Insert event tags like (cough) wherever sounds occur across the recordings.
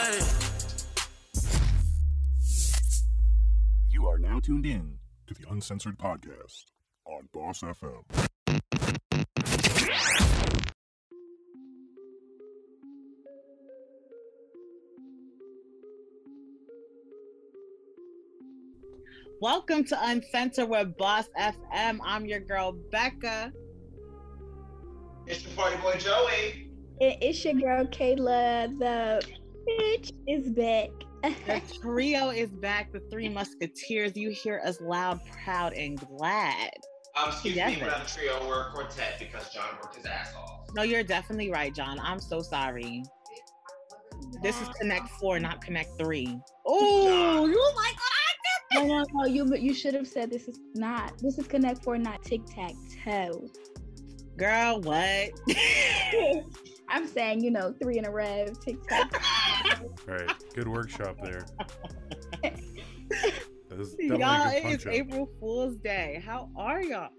Hey. You are now tuned in to the Uncensored Podcast on Boss FM. Welcome to Uncensored with Boss FM. I'm your girl Becca. It's your party boy Joey. It- It's your girl Kayla. The bitch is back. The (laughs) trio is back. The three musketeers. You hear us loud, proud, and glad. Um, excuse me, we're not a trio, we're a quartet because John worked his ass off. No, you're definitely right, John. I'm so sorry. This is Connect Four, not Connect Three. Oh, you like no, no, no. You you should have said this is not. This is Connect Four, not Tic Tac Toe. girl? What? (laughs) (laughs) I'm saying, you know, three in a row. Tic Tac. All right, good workshop there. That (laughs) y'all, a it good is punch up. April Fool's Day. How are y'all?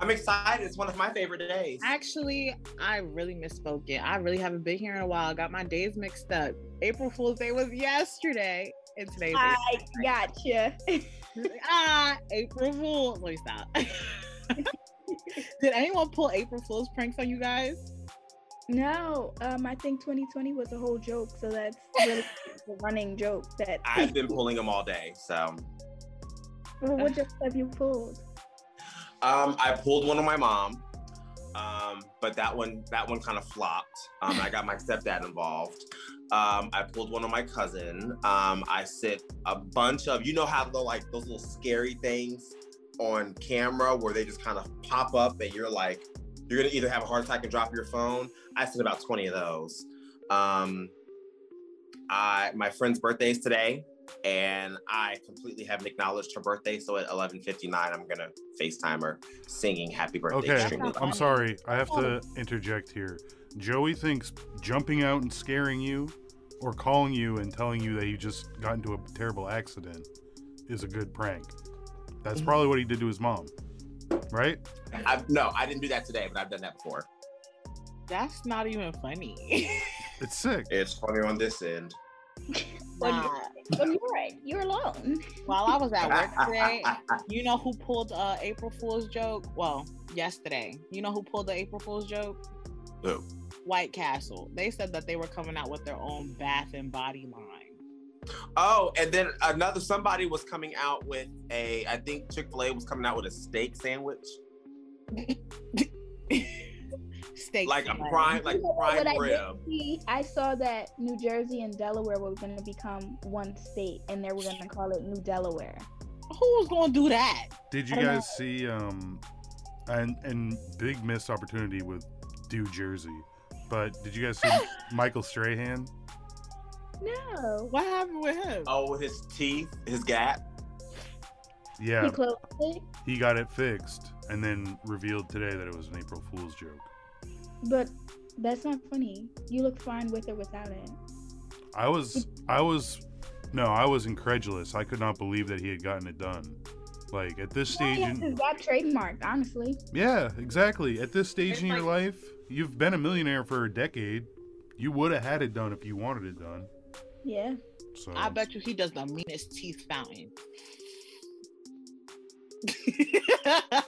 I'm excited. It's one of my favorite days. Actually, I really misspoke it. I really haven't been here in a while. I got my days mixed up. April Fool's Day was yesterday, and today's I gotcha. (laughs) ah April Fool. Let me stop. (laughs) Did anyone pull April Fool's pranks on you guys? No, um, I think 2020 was a whole joke, so that's really (laughs) a running joke. That I've been pulling them all day. So well, what jokes have you pulled? um, I pulled one on my mom. Um, but that one that one kind of flopped. Um, I got my (laughs) stepdad involved. Um, I pulled one on my cousin. Um, I sent a bunch of you know how the like those little scary things on camera where they just kind of pop up and you're like you're gonna either have a heart attack and drop your phone. I sent about 20 of those. Um, I my friend's birthday is today, and I completely haven't acknowledged her birthday. So at 11:59, I'm gonna FaceTime her singing "Happy Birthday." Okay, extremely I'm loud. sorry. I have to interject here. Joey thinks jumping out and scaring you or calling you and telling you that you just got into a terrible accident is a good prank. That's probably what he did to his mom. Right? I, no, I didn't do that today, but I've done that before. That's not even funny. (laughs) It's sick. It's funny on this end. Well, Nah. Well, you're right. You're alone. While I was at work (laughs) today, you know who pulled uh April Fool's joke? Well, yesterday. You know who pulled the April Fool's joke? Who? White Castle. They said that they were coming out with their own bath and body line. Oh, and then another somebody was coming out with a. I think Chick Fil A was coming out with a steak sandwich, Steak. like a salad. prime, like You know prime what I rib. see? I saw that New Jersey and Delaware were going to become one state, and they were going to call it New Delaware. Who's gonna do that? Did you I don't guys see um and and big missed opportunity with New Jersey. But did you guys see (laughs) Michael Strahan? No. What happened with him? Oh, with his teeth, his gap. Yeah, He closed it, he got it fixed and then revealed today that it was an April Fool's joke. but that's not funny. You look fine with or without it. I was I was no, I was incredulous. I could not believe that he had gotten it done. Like at this stage Yeah, in it's got trademarked, honestly. Yeah, exactly. At this stage It's in your like- life, you've been a millionaire for a decade. You would have had it done if you wanted it done. Yeah. So I bet you he does the meanest teeth fountain. (laughs)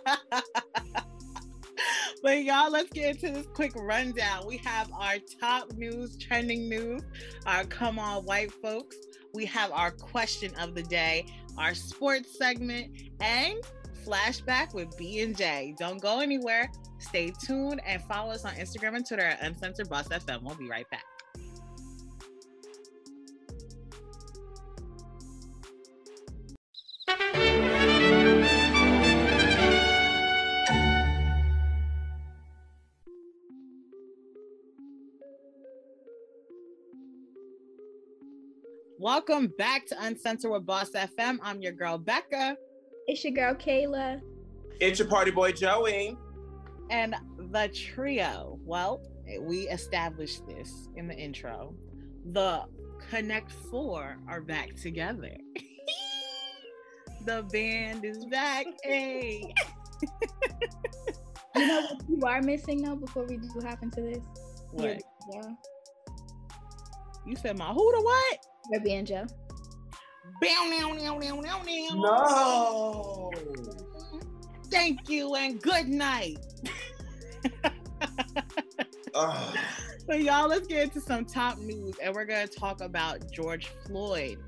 but y'all, let's get into this quick rundown. We have our top news, trending news, our come on white folks. We have our question of the day, our sports segment, and flashback with B and J. Don't go anywhere. Stay tuned and follow us on Instagram and Twitter at Uncensored Boss FM. We'll be right back. Welcome back to Uncensored with Boss FM. I'm your girl Becca, It's your girl Kayla. It's your party boy Joey. and the trio. Well, we established this in the intro. The Connect Four are back together. (laughs) the band is back. (laughs) Hey. You know what you are missing though before we do hop into this? What? Yeah. You said my who the what? Rebby and Joe. Bow, now, now, now, now, now. No. Thank you and good night. Ugh. So y'all, let's get into some top news, and we're gonna talk about George Floyd.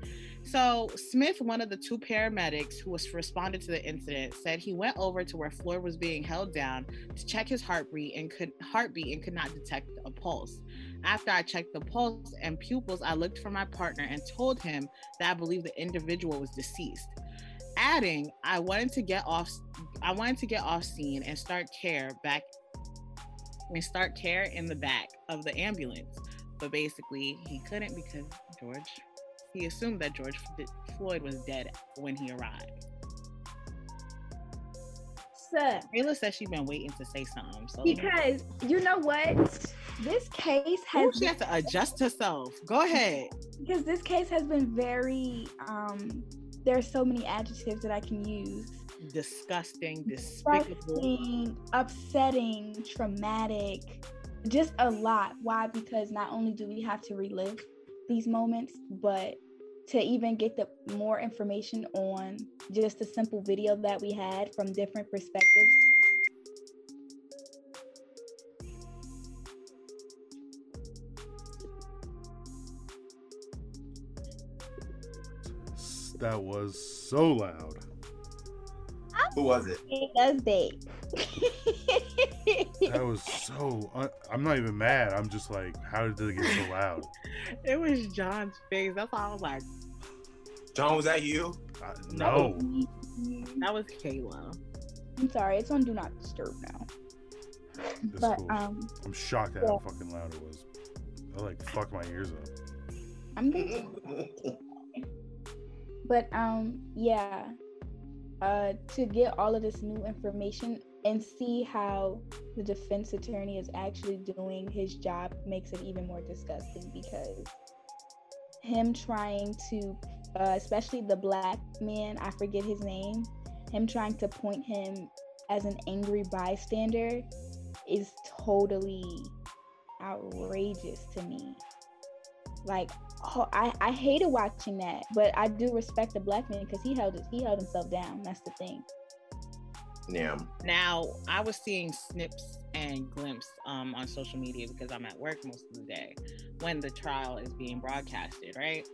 So Smith, one of the two paramedics who was responded to the incident, said he went over to where Floyd was being held down to check his heartbeat and could heartbeat and could not detect a pulse. After I checked the pulse and pupils, I looked for my partner and told him that I believe the individual was deceased. Adding, I wanted to get off I wanted to get off scene and start care back and start care in the back of the ambulance. But basically, he couldn't because George, he assumed that George Floyd was dead when he arrived. Sir, Kayla says she's been waiting to say something. So because you know what? This case Ooh, has she has to adjust herself. Go ahead. because this case has been very um there are so many adjectives that I can use. Disgusting, despicable. Disgusting, upsetting, traumatic, just a lot. Why? Because not only do we have to relive these moments, but to even get the more information on just a simple video that we had from different perspectives. That was so loud. Who was it? It does date. That was so. I, I'm not even mad. I'm just like, how did it get so loud? (laughs) It was John's face. That's why I was like, John, was that you? I, no. that was Kayla. I'm sorry, it's on Do Not Disturb now. That's but cool. um, I'm shocked at yeah. how fucking loud it was. I like fuck my ears up. I'm good. (laughs) But um, yeah, uh, to get all of this new information and see how the defense attorney is actually doing his job makes it even more disgusting because him trying to, uh, especially the black man, I forget his name, him trying to point him as an angry bystander is totally outrageous to me. Like oh, I, I hated watching that, but I do respect the black man because he held it, he held himself down. That's the thing. yeah. Now, I was seeing snips and glimpses um, on social media because I'm at work most of the day when the trial is being broadcasted, right?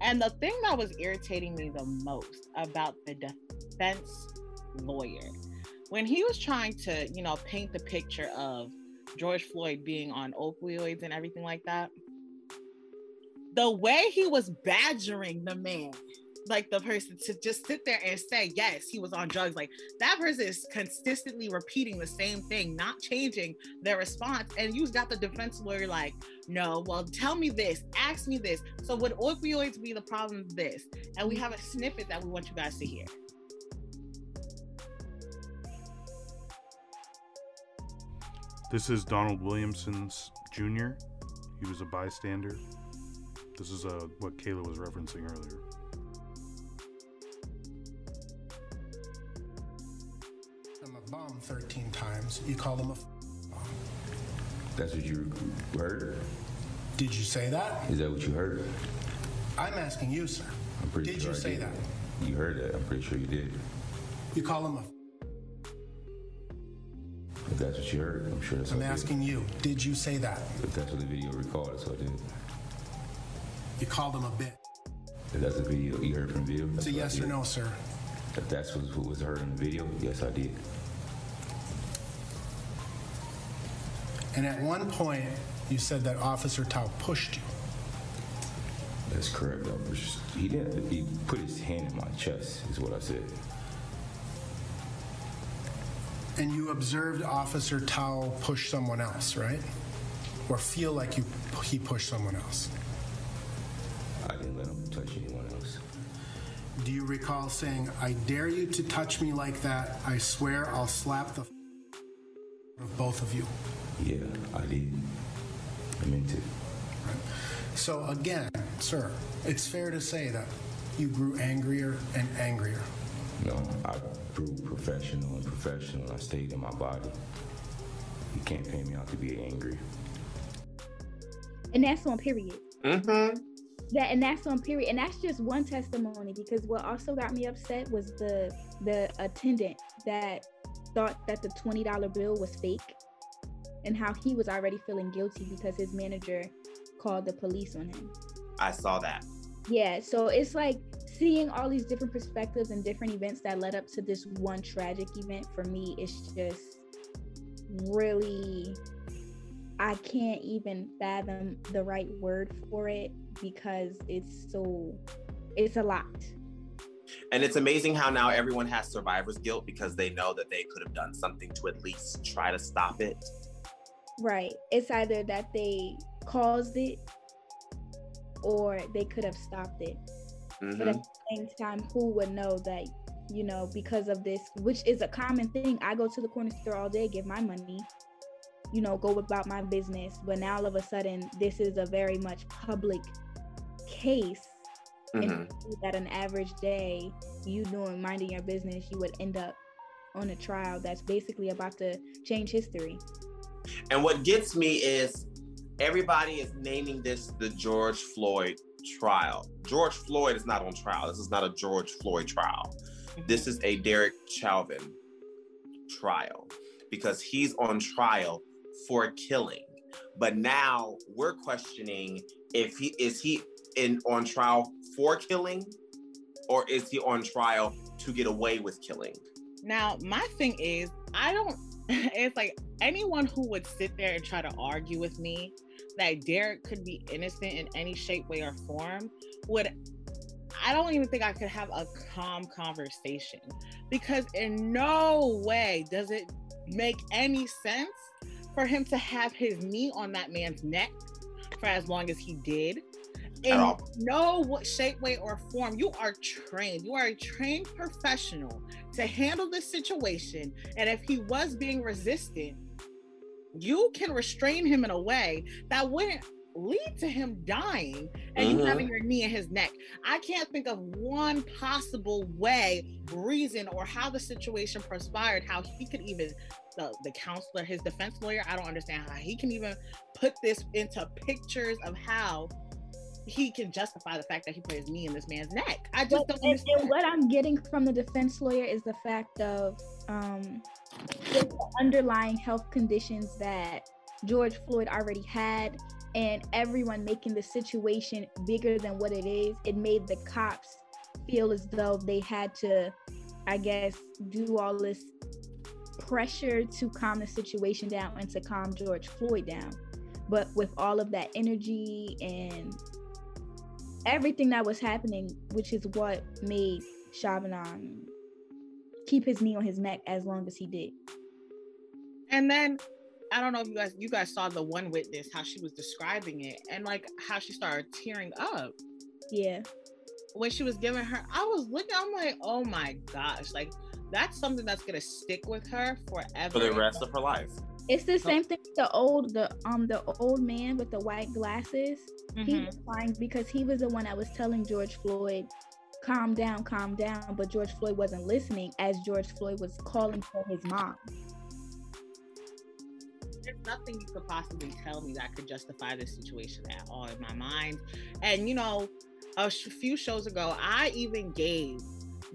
And the thing that was irritating me the most about the defense lawyer, when he was trying to, you know, paint the picture of George Floyd being on opioids and everything like that, the way he was badgering the man, like the person to just sit there and say, yes, he was on drugs, like that person is consistently repeating the same thing, not changing their response. And you got the defense lawyer like, no, well, tell me this, ask me this. So would opioids be the problem? This, and we have a snippet that we want you guys to hear. This is Donald Williamson's Jr. He was a bystander. This is uh, what Kayla was referencing earlier. I'm a bomb 13 times. You call them a f- bomb. That's what you heard? Did you say that? Is that what you heard? I'm asking you, sir. I'm pretty Did sure you I say did. that? You heard that. I'm pretty sure you did. You call them a f- If that's what you heard, I'm sure that's I'm what I did. asking you. Did you say that? If that's what the video recorded, so I did. You called them a bit. If that's a video you heard from video, It's that's a yes or no, sir. If that's what was heard in the video, yes, I did. And at one point, you said that Officer Thao pushed you. That's correct. He didn't. He put his hand in my chest, is what I said. And you observed Officer Thao push someone else, right? Or feel like you he pushed someone else. I didn't let him touch anyone else. Do you recall saying, I dare you to touch me like that? I swear I'll slap the f- of both of you. Yeah, I did. I meant it. So again, sir, it's fair to say that you grew angrier and angrier. No, I grew professional and professional, I stayed in my body. You can't paint me out to be angry. And that's on period. Mm-hmm. That and that's on period. And that's just one testimony because what also got me upset was the the attendant that thought that the twenty dollar bill was fake and how he was already feeling guilty because his manager called the police on him. I saw that. Yeah, so it's like seeing all these different perspectives and different events that led up to this one tragic event for me it's just really I can't even fathom the right word for it because it's so it's a lot. And it's amazing how now everyone has survivor's guilt because they know that they could have done something to at least try to stop it. Right. It's either that they caused it or they could have stopped it. Mm-hmm. But at mm-hmm. the same time, who would know that, you know, because of this, which is a common thing. I go to the corner store all day, give my money, you know, go about my business. But now all of a sudden, this is a very much public case. Mm-hmm. And that an average day, you doing minding your business, you would end up on a trial that's basically about to change history. And what gets me is everybody is naming this the George Floyd trial. George Floyd is not on trial. This is not a George Floyd trial. Mm-hmm. This is a Derek Chauvin trial because he's on trial for killing. But now we're questioning if he is he in on trial for killing or is he on trial to get away with killing? Now, my thing is, I don't (laughs) it's like anyone who would sit there and try to argue with me that Derek could be innocent in any shape, way, or form would I don't even think I could have a calm conversation because in no way does it make any sense for him to have his knee on that man's neck for as long as he did. In no shape, way, or form, you are trained. You are a trained professional to handle this situation. And if he was being resistant, you can restrain him in a way that wouldn't lead to him dying and mm-hmm. you having your knee in his neck. I can't think of one possible way, reason, or how the situation perspired, how he could even the, the counselor, his defense lawyer, I don't understand how he can even put this into pictures of how he can justify the fact that he put his knee in this man's neck. I just but, don't understand. And what I'm getting from the defense lawyer is the fact of um, the underlying health conditions that George Floyd already had, and everyone making the situation bigger than what it is. It made the cops feel as though they had to, I guess, do all this pressure to calm the situation down and to calm George Floyd down. But with all of that energy and everything that was happening, which is what made Chauvin keep his knee on his neck as long as he did. And then I don't know if you guys you guys saw the one witness how she was describing it and like how she started tearing up. Yeah. When she was giving her, I was looking, I'm like, oh my gosh, like that's something that's gonna stick with her forever. For the rest of her life. It's the same thing. The old, the um, the old man with the white glasses. Mm-hmm. He was fine because he was the one that was telling George Floyd, "Calm down, calm down." But George Floyd wasn't listening, as George Floyd was calling for his mom. Nothing you could possibly tell me that could justify this situation at all in my mind. And you know, a few shows ago, I even gave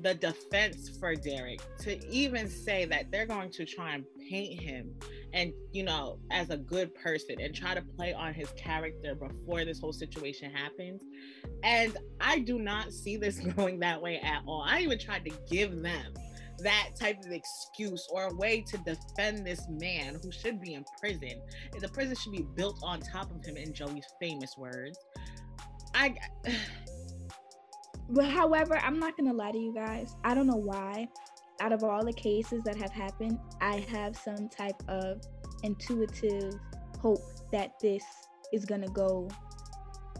the defense for Derek to even say that they're going to try and paint him and you know as a good person and try to play on his character before this whole situation happens and I do not see this (laughs) going that way at all. I even tried to give them that type of excuse or a way to defend this man who should be in prison. The prison should be built on top of him in Joey's famous words. I But however, I'm not gonna lie to you guys. I don't know why. Out of all the cases that have happened, I have some type of intuitive hope that this is gonna go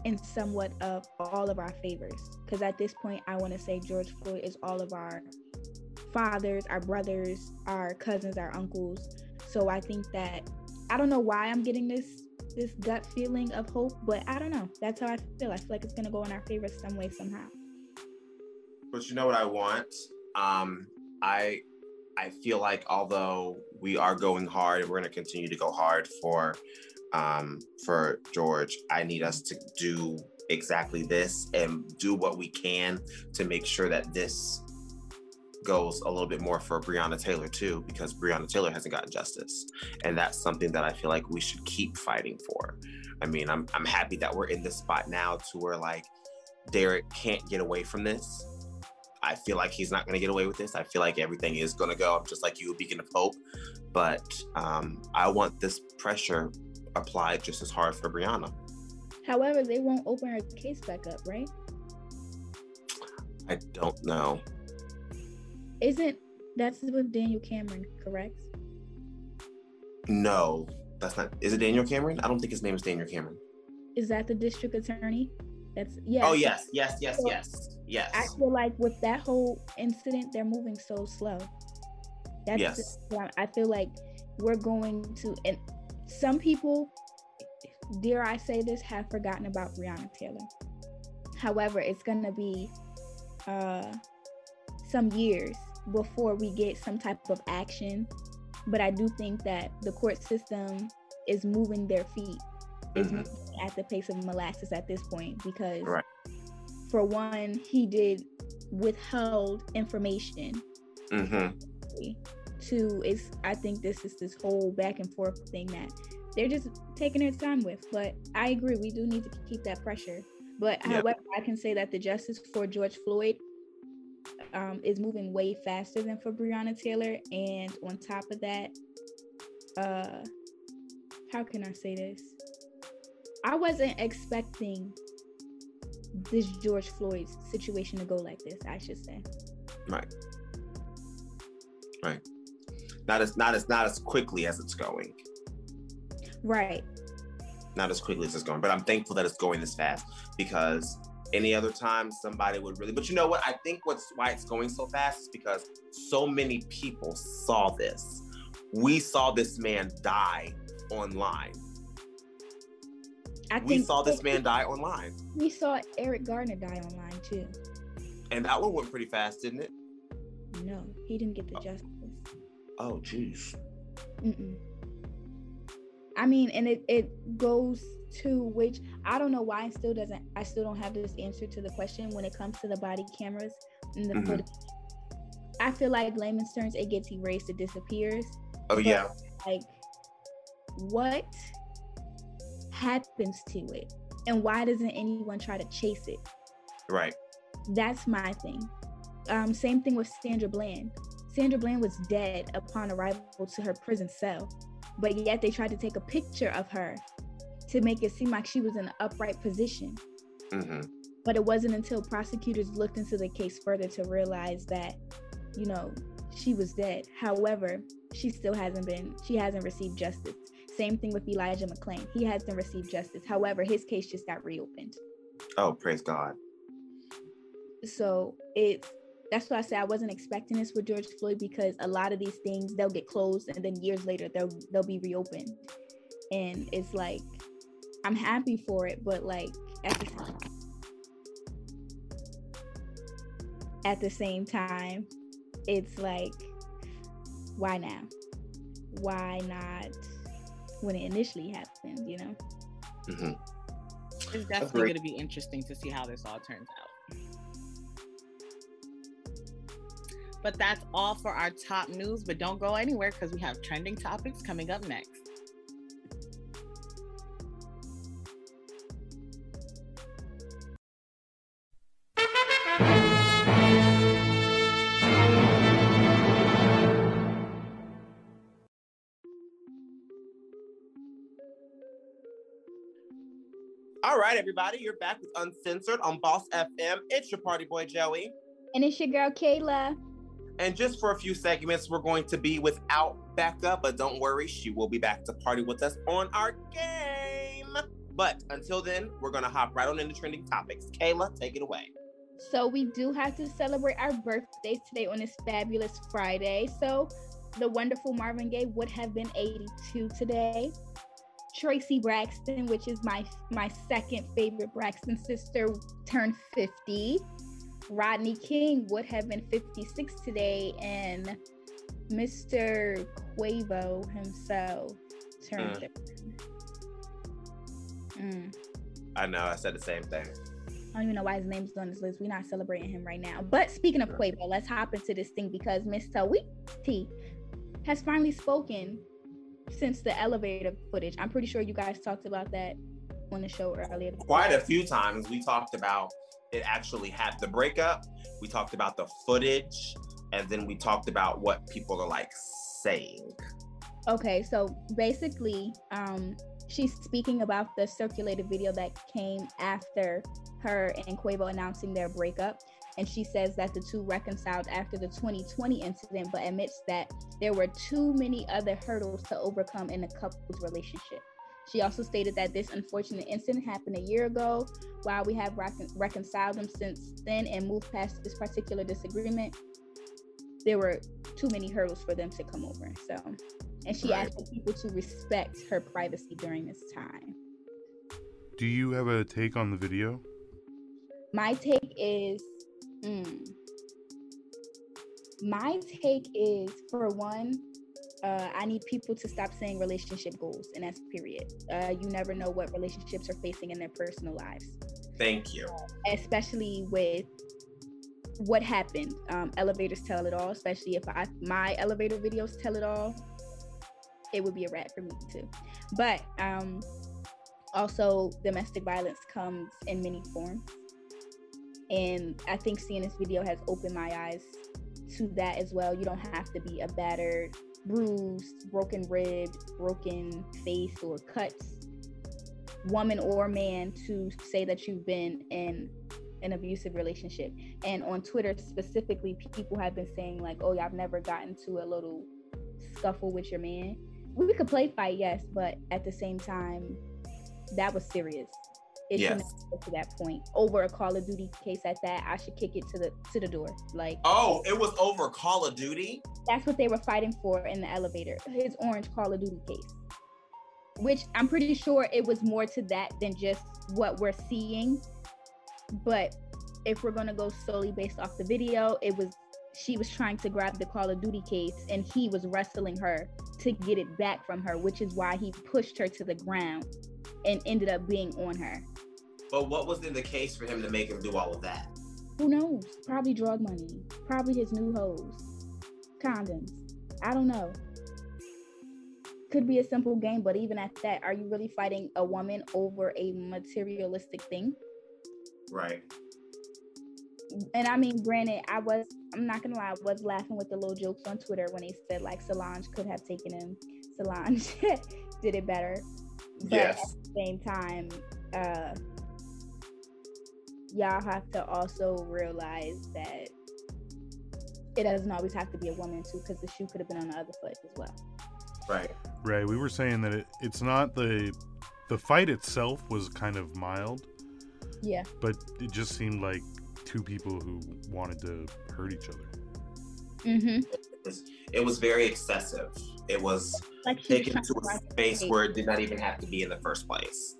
in somewhat of all of our favors. Because at this point, I want to say George Floyd is all of our fathers, our brothers, our cousins, our uncles. So I think that I don't know why I'm getting this this gut feeling of hope, but I don't know. That's how I feel. I feel like it's gonna go in our favor some way somehow. But you know what I want? Um, I I feel like although we are going hard we're to continue to go hard for um, for George. I need us to do exactly this and do what we can to make sure that this goes a little bit more for Breonna Taylor too, because Breonna Taylor hasn't gotten justice, and that's something that I feel like we should keep fighting for. I mean, I'm I'm happy that we're in this spot now to where like Derek can't get away from this. I feel like he's not going to get away with this. I feel like everything is going to go. up, just like you, a beacon of hope. But um, I want this pressure applied just as hard for Breonna. However, they won't open her case back up, right? I don't know. Isn't that's with Daniel Cameron, correct? No, that's not. Is it Daniel Cameron? I don't think his name is Daniel Cameron. Is that the district attorney? That's yeah. Oh yes, yes, yes, so, yes, yes. I feel like with that whole incident, they're moving so slow. That's yes. I feel like we're going to, and some people, dare I say this, have forgotten about Breonna Taylor. However, it's gonna be uh, some years before we get some type of action. But I do think that the court system is moving their feet, is mm-hmm. moving at the pace of molasses at this point because, right. for one, he did withheld information. Mm-hmm. Two is I think this is this whole back and forth thing that they're just taking their time with. But I agree, we do need to keep that pressure. But yep. however, I can say that the justice for George Floyd um, is moving way faster than for Breonna Taylor. And on top of that, uh, how can I say this? I wasn't expecting this George Floyd situation to go like this. I should say. Right. Right. Not as not as not as quickly as it's going. Right. Not as quickly as it's going, but I'm thankful that it's going this fast because any other time somebody would really but you know what? I think what's why it's going so fast is because so many people saw this. We saw this man die online. I we saw this man die online. we saw eric garner die online too. And that one went pretty fast didn't it? No he didn't get the oh. justice. Oh jeez. I mean and it, it goes to which I don't know why it still doesn't I still don't have this answer to the question when it comes to the body cameras and the mm-hmm. footage. I feel like layman's terms it gets erased, it disappears. Oh yeah. Like what happens to it? And why doesn't anyone try to chase it? Right. That's my thing. Um, same thing with Sandra Bland. Sandra Bland was dead upon arrival to her prison cell, but yet they tried to take a picture of her to make it seem like she was in an upright position. Mm-hmm. But it wasn't until prosecutors looked into the case further to realize that, you know, she was dead. However, she still hasn't been, she hasn't received justice. Same thing with Elijah McClain. He hasn't received justice. However, his case just got reopened. Oh, praise God. So it's that's why I say I wasn't expecting this with George Floyd because a lot of these things they'll get closed and then years later they'll they'll be reopened. And it's like I'm happy for it, but like at the at the same time, it's like, why now? Why not when it initially happened? You know. Mm-hmm. It's definitely going to be interesting to see how this all turns out. But that's all for our top news. But don't go anywhere because we have trending topics coming up next. Right, everybody, you're back with Uncensored on Boss FM. It's your party boy, Joey. And it's your girl, Kayla. And just for a few segments, we're going to be without Becca, but don't worry, she will be back to party with us on our game. But until then, we're going to hop right on into trending topics. Kayla, take it away. So, we do have to celebrate our birthdays today on this fabulous Friday. So, the wonderful Marvin Gaye would have been 82 today. Traci Braxton, which is my my second favorite Braxton sister, turned 50. Rodney King would have been 56 today, and Mr. Quavo himself turned. Mm. Mm. I know. I said the same thing. I don't even know why his name's on this list. We're not celebrating him right now. But speaking of Quavo, let's hop into this thing because Miss Saweetie has finally spoken since the elevator footage. I'm pretty sure you guys talked about that on the show earlier. Quite a few times we talked about it actually had the breakup. We talked about the footage, and then we talked about what people are like saying. Okay, so basically, um, she's speaking about the circulated video that came after her and Quavo announcing their breakup. And she says that the two reconciled after the 2020 incident, but admits that there were too many other hurdles to overcome in the couple's relationship. She also stated that this unfortunate incident happened a year ago. While we have recon- reconciled them since then and moved past this particular disagreement, there were too many hurdles for them to come over. So, and she Right. asked people to respect her privacy during this time. Do you have a take on the video? My take is, mm, my take is for one, uh, I need people to stop saying relationship goals, and that's period. Uh, you never know what relationships are facing in their personal lives. Thank you. especially with what happened. Um, elevators tell it all, especially if I my elevator videos tell it all. It would be a wrap for me too. But um, also, domestic violence comes in many forms, and I think seeing this video has opened my eyes to that as well. You don't have to be a battered, bruised, broken ribbed, broken face, or cuts woman or man to say that you've been in an abusive relationship. And on Twitter specifically, people have been saying like, "Oh, yeah, I've never gotten to a little scuffle with your man." We could play fight, yes, but at the same time, that was serious. It Yes. to that point over a Call of Duty case. At that, I should kick it to the to the door. Like Oh, it was over Call of Duty. that's what they were fighting for in the elevator. His orange Call of Duty case, which I'm pretty sure it was more to that than just what we're seeing. But if we're gonna go solely based off the video, it was she was trying to grab the Call of Duty case and he was wrestling her to get it back from her, which is why he pushed her to the ground and ended up being on her. But what was in the case for him to make him do all of that? Who knows? Probably drug money. Probably his new hose. Condoms. I don't know. Could be a simple game, but even at that, are you really fighting a woman over a materialistic thing? Right. And I mean, granted, I was, I'm not gonna lie, I was laughing with the little jokes on Twitter when they said like Solange could have taken him. Solange (laughs) did it better. But Yes. at the same time, uh, y'all have to also realize that it doesn't always have to be a woman too, because the shoe could have been on the other foot as well. Right. Right. We were saying that it, it's not the the fight itself was kind of mild, Yeah. but it just seemed like two people who wanted to hurt each other. Mm-hmm. It was, it was very excessive. It was Like taken to a space where it did not even have to be in the first place.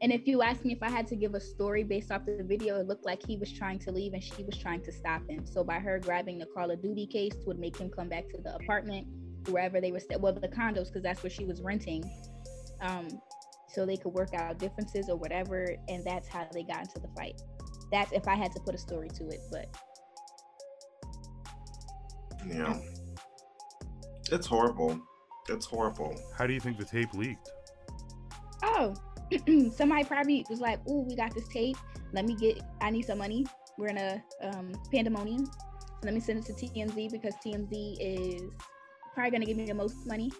And if you ask me if I had to give a story based off the video, it looked like he was trying to leave and she was trying to stop him. So by her grabbing the Call of Duty case would make him come back to the apartment, wherever they were, st- well, the condos, because that's where she was renting. Um, so they could work out differences or whatever, and that's how they got into the fight. That's if I had to put a story to it, but Yeah. it's horrible. It's horrible. How do you think the tape leaked? oh, (clears throat) somebody probably was like, "Oh, we got this tape. Let me get. I need some money. We're in a um, pandemonium. So let me send it to TMZ because TMZ is probably gonna give me the most money.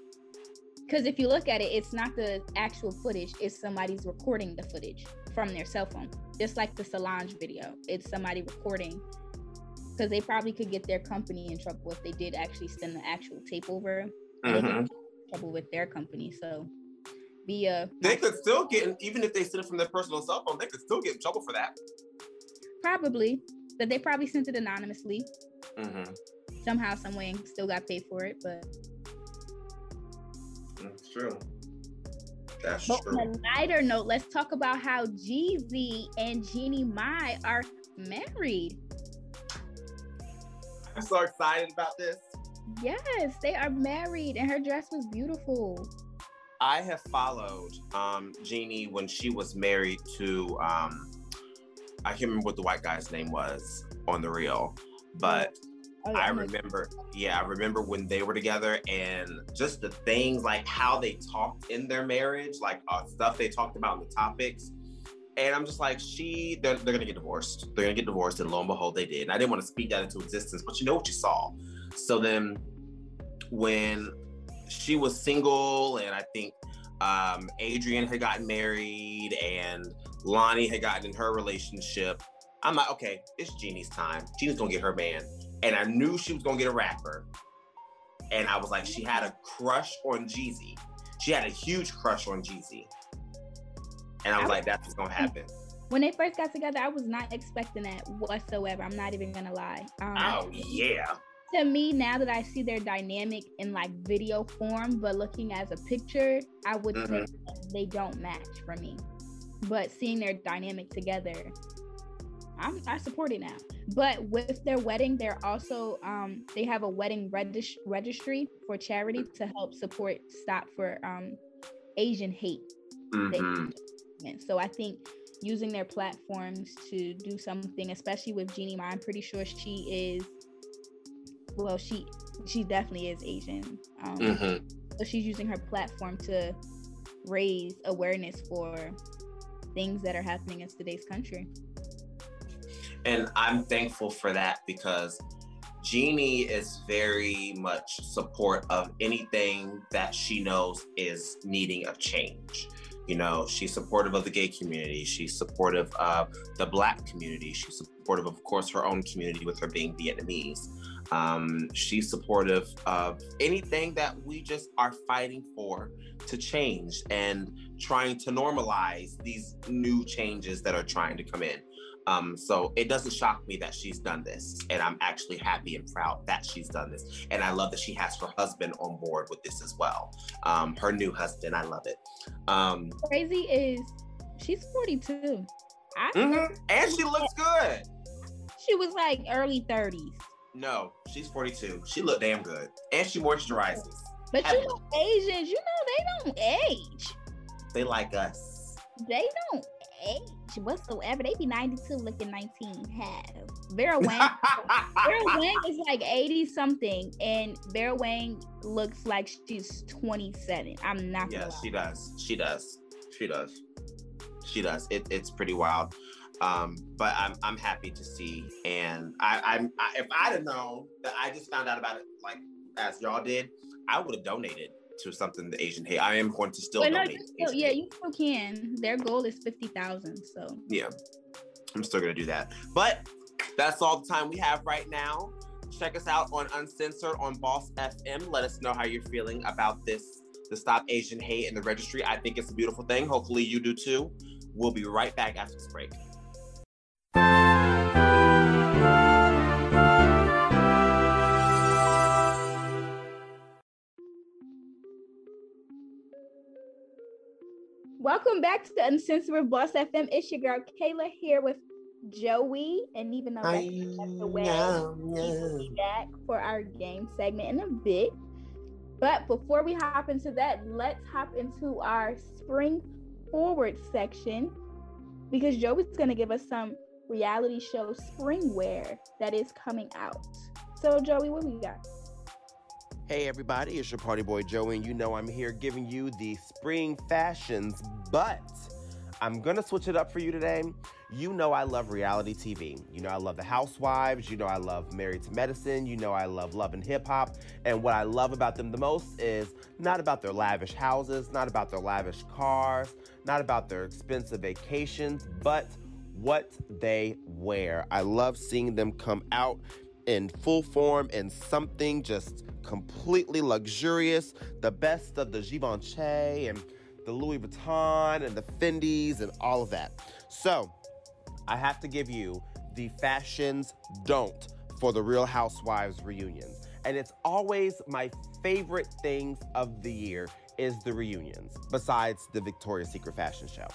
Because if you look at it, it's not the actual footage; it's somebody's recording the footage from their cell phone, just like the Solange video. It's somebody recording. Because they probably could get their company in trouble if they did actually send the actual tape over. Mhm. trouble with their company. So be a They could still get, even if they sent it from their personal cell phone, they could still get in trouble for that. Probably, but they probably sent it anonymously Mm-hmm. somehow, some way, and still got paid for it. But, That's true. That's but true. on a lighter note, let's talk about how Jeezy and Jeannie Mai are married. I'm so excited about this. Yes, they are married, and her dress was beautiful. I have followed um, Jeannie when she was married to um, I can't remember what the white guy's name was on the real, but Oh, I remember, yeah, I remember when they were together and just the things like how they talked in their marriage, like uh, stuff they talked about in the topics. And I'm just like, she, they're, they're gonna get divorced. They're gonna get divorced, and lo and behold, they did. And I didn't want to speak that into existence, but you know what you saw. So then, when she was single, and I think um, Adrienne had gotten married, and Loni had gotten in her relationship, I'm like, okay, it's Jeannie's time. Jeannie's gonna get her man and I knew she was gonna get a rapper. And I was like, she had a crush on Jeezy. She had a huge crush on Jeezy. And I was like, that's what's gonna happen. when they first got together, I was not expecting that whatsoever. I'm not even gonna lie. Um, Oh yeah. To me now that I see their dynamic in like video form, but looking as a picture, I would say that they don't match for me. But seeing their dynamic together, I'm I support it now. But with their wedding, they're also um they have a wedding regis- registry for charity to help support stop for um Asian hate. Mhm. And so I think using their platforms to do something, especially with Jeannie Mai, I'm pretty sure she is. Well, she she definitely is Asian. Um, Mhm. So she's using her platform to raise awareness for things that are happening in today's country. And I'm thankful for that because Jeannie is very much support of anything that she knows is needing a change. You know, she's supportive of the gay community. She's supportive of the black community. She's supportive, of course, her own community with her being Vietnamese. Um, she's supportive of anything that we just are fighting for to change and trying to normalize these new changes that are trying to come in. Um, so it doesn't shock me that she's done this, and I'm actually happy and proud that she's done this. And I love that she has her husband on board with this as well. Um, her new husband, I love it. Um, Crazy is she's 42. I mhm. And she looks good. she was like early 30s. No, she's 42. She looked damn good, and she moisturizes. But you Heavily. know, Asians, you know, they don't age. They like us. They don't age whatsoever. They be 92 looking 19 have. Vera (laughs) Wang Vera Wang is like 80 something, and Vera Wang looks like she's 27. I'm not Yeah, she does. She does. She does. She does. It, it's pretty wild. Um, but I'm I'm happy to see, and I, I'm I, if I'd have known that I just found out about it like as y'all did, I would have donated to something the Asian hate. I am going to still But no, donate. you still, yeah, you still can. Their goal is 50,000. So yeah, I'm still gonna do that. But that's all the time we have right now. Check us out on Uncensored on Boss FM. Let us know how you're feeling about this, the Stop Asian Hate and the registry. I think it's a beautiful thing. Hopefully you do too. We'll be right back after this break. Welcome back to the Uncensored Boss FM. It's your girl Kayla here with Joey, and even though that's the way, we will be back for our game segment in a bit. But before we hop into that, let's hop into our spring forward section because Joey's going to give us some reality show spring wear that is coming out. So, Joey, what we got? Hey everybody, it's your party boy Joey, and you know I'm here giving you the spring fashions, but I'm gonna switch it up for you today. You know I love reality TV. You know I love The Housewives. You know I love Married to Medicine. You know I love Love and Hip Hop. And what I love about them the most is not about their lavish houses, not about their lavish cars, not about their expensive vacations, but what they wear. I love seeing them come out in full form in something just completely luxurious, the best of the Givenchy and the Louis Vuitton and the Fendi's and all of that. So, I have to give you the fashions don't for the Real Housewives reunions. And it's always my favorite things of the year is the reunions, besides the Victoria's Secret fashion show.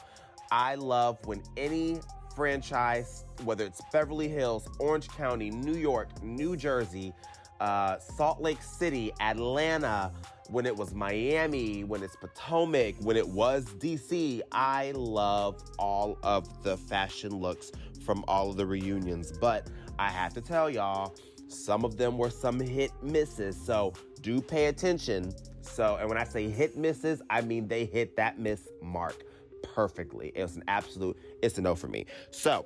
I love when any franchise, whether it's Beverly Hills, Orange County, New York, New Jersey, uh, Salt Lake City, Atlanta, when it was Miami, when it's Potomac, when it was DC. I love all of the fashion looks from all of the reunions. But I have to tell y'all, some of them were some hit misses. So do pay attention. So, and when I say hit misses, I mean they hit that miss mark perfectly. It was an absolute, it's a no for me. So,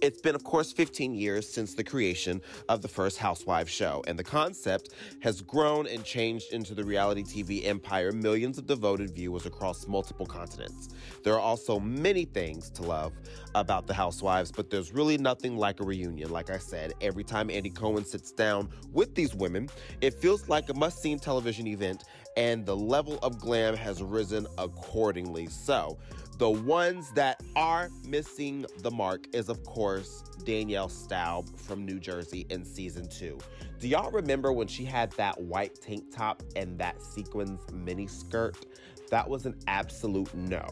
it's been, of course, 15 years since the creation of the first Housewives show, and the concept has grown and changed into the reality TV empire millions of devoted viewers across multiple continents. There are also many things to love about the Housewives, but there's really nothing like a reunion. Like I said, every time Andy Cohen sits down with these women, it feels like a must see television event, and the level of glam has risen accordingly. So, the ones that are missing the mark is, of course, Danielle Staub from New Jersey in season two. Do y'all remember when she had that white tank top and that sequins mini skirt? That was an absolute no.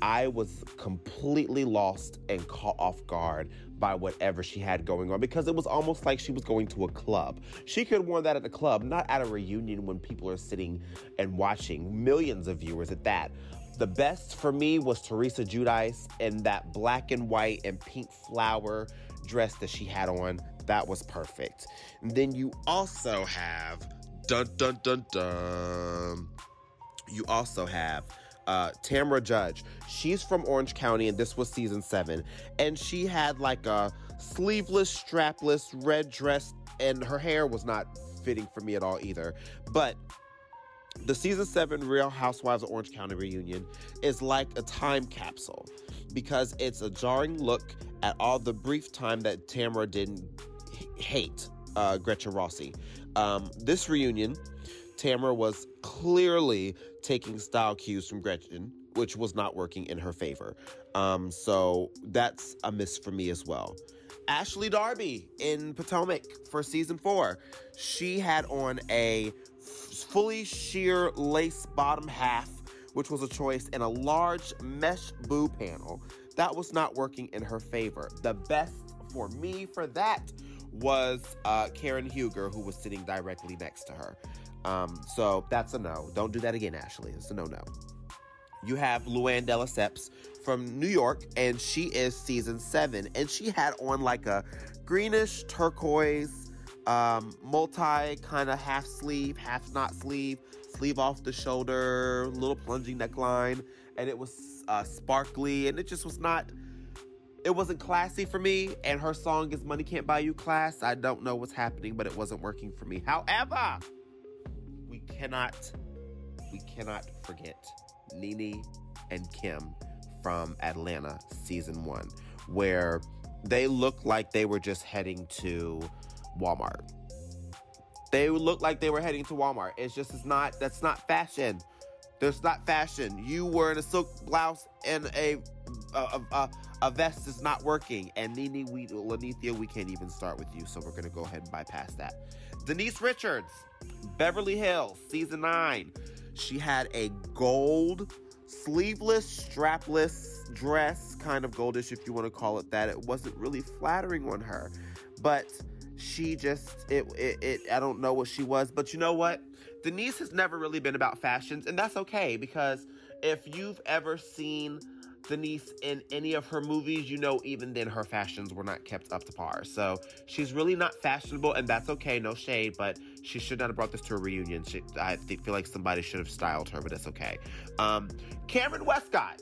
I was completely lost and caught off guard by whatever she had going on because it was almost like she was going to a club. She could have worn that at the club, not at a reunion when people are sitting and watching, millions of viewers at that. The best for me was Teresa Giudice in that black and white and pink flower dress that she had on. That was perfect. And then you also have dun dun dun dun. You also have uh, Tamra Judge. She's from Orange County, and this was season seven. And she had like a sleeveless, strapless red dress, and her hair was not fitting for me at all either. But the season seven Real Housewives of Orange County reunion is like a time capsule because it's a jarring look at all the brief time that Tamra didn't hate uh, Gretchen Rossi. Um, this reunion, Tamra was clearly taking style cues from Gretchen, which was not working in her favor. Um, so that's a miss for me as well. Ashley Darby in Potomac for season four. She had on a fully sheer lace bottom half, which was a choice, and a large mesh boo panel. That was not working in her favor. The best for me for that was uh, Karen Huger, who was sitting directly next to her. Um, so that's a no. Don't do that again, Ashley. It's a no no. You have Luann de Lesseps from New York, and she is season seven, and she had on like a greenish turquoise um, multi kind of half sleeve, half not sleeve, sleeve off the shoulder, little plunging neckline, and it was uh, sparkly, and it just was not. It wasn't classy for me, and her song is "Money Can't Buy You Class." I don't know what's happening, but it wasn't working for me. However, we cannot, we cannot forget Nene and Kim from Atlanta season one, where they looked like they were just heading to Walmart. They look like they were heading to Walmart. It's just it's not that's not fashion. There's not fashion. You wearing a silk blouse and a a, a, a vest is not working. And Nene, we Lanithia, we can't even start with you, so we're gonna go ahead and bypass that. Denise Richards, Beverly Hills, season nine. She had a gold, sleeveless, strapless dress, kind of goldish if you want to call it that. It wasn't really flattering on her, but she just it, it it I don't know what she was, but you know what? Denise has never really been about fashions, and that's okay because if you've ever seen Denise in any of her movies, you know even then her fashions were not kept up to par. So she's really not fashionable, and that's okay, no shade, but she should not have brought this to a reunion. She, I feel like somebody should have styled her, but that's okay. Um, Kameron Westcott,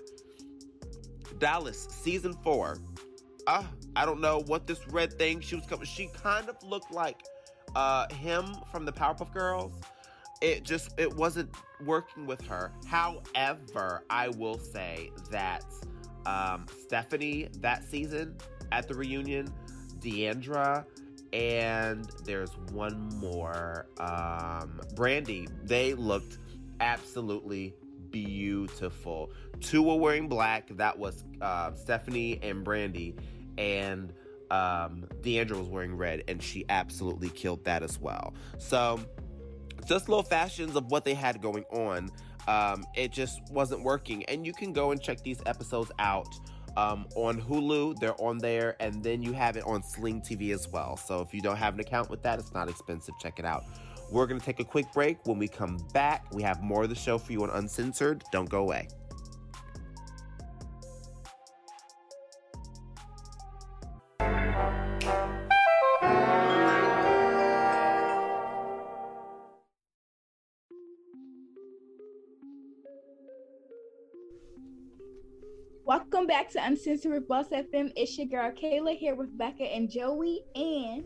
Dallas, season four. Uh, I don't know what this red thing she was coming. She kind of looked like uh, him from the Powerpuff Girls. It just it wasn't working with her. However, I will say that um, Stephanie that season at the reunion, D'Andra, and there's one more, um, Brandi. They looked absolutely beautiful. Two were wearing black. That was uh, Stephanie and Brandi and um, D'Andra was wearing red, and she absolutely killed that as well. So, just little fashions of what they had going on. Um, it just wasn't working, and you can go and check these episodes out um, on Hulu. They're on there, and then you have it on Sling TV as well. So if you don't have an account with that, it's not expensive. Check it out. We're going to take a quick break. When we come back, we have more of the show for you on Uncensored. Don't go away. Welcome back to Uncensored with Boss FM. It's your girl Kayla here with Becca and Joey, and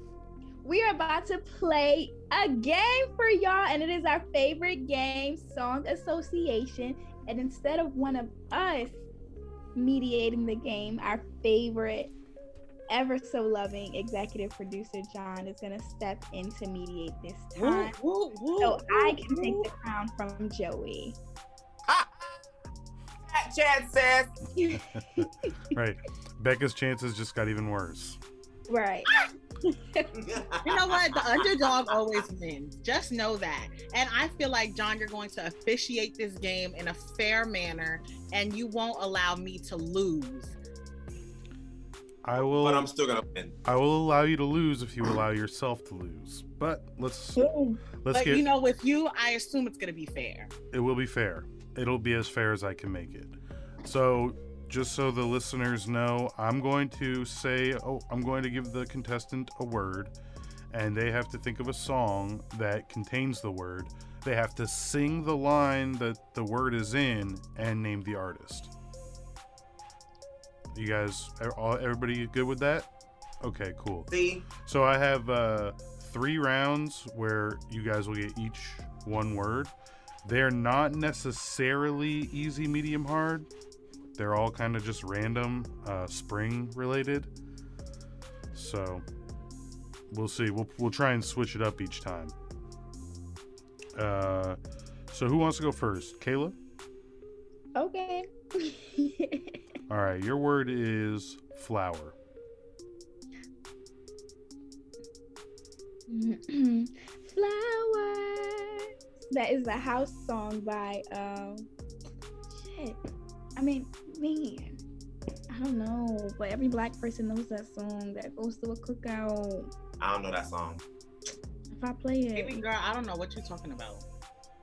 we are about to play a game for y'all, and it is our favorite game, Song Association. And instead of one of us mediating the game, our favorite, ever so loving executive producer John is gonna step in to mediate this time, Woo, woo, woo, so I can woo, take the crown from Joey. Chances. (laughs) Right. Becca's chances just got even worse. Right. You know what? The underdog always wins. Just know that. And I feel like, John, you're going to officiate this game in a fair manner and you won't allow me to lose. I will. but I'm still gonna win. I will allow you to lose if you allow yourself to lose. But let's let's but get. you know, with you, I assume it's going to be fair. it will be fair. It'll be as fair as I can make it. So, just so the listeners know, I'm going to say, oh, I'm going to give the contestant a word, and they have to think of a song that contains the word. They have to sing the line that the word is in and name the artist. You guys, are all- everybody good with that? Okay, cool. See, So I have uh, three rounds where you guys will get each one word. They're not necessarily easy, medium, hard. They're all kind of just random, uh, spring related. So we'll see. We'll we'll try and switch it up each time. Uh, so who wants to go first? Kayla. Okay. (laughs) All right. Your word is flower. (clears throat) Flowers. That is a house song by um shit. I mean, man. I don't know, but every black person knows that song that goes to a cookout. I don't know that song. If I play Baby it. girl, I don't know what you're talking about.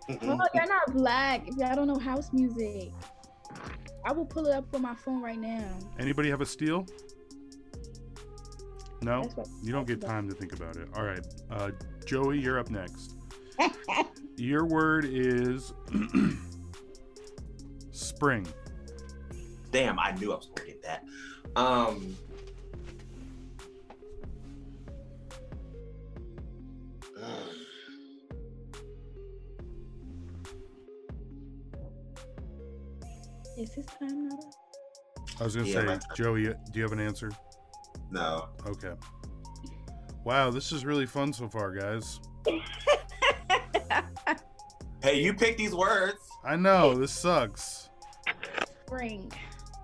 Oh, you're not black. If y'all don't know house music. I will pull it up on my phone right now. Anybody have a steal? No. You don't get time to think about it. All right. Uh, Joey, you're up next. (laughs) Your word is (clears throat) spring. Damn, I knew I was gonna get that. Um. Is his time not up? I was going to Yeah, say, my- Joey, do you have an answer? No. Okay. Wow, this is really fun so far, guys. (laughs) Hey, you pick these words. I know, this sucks. Spring.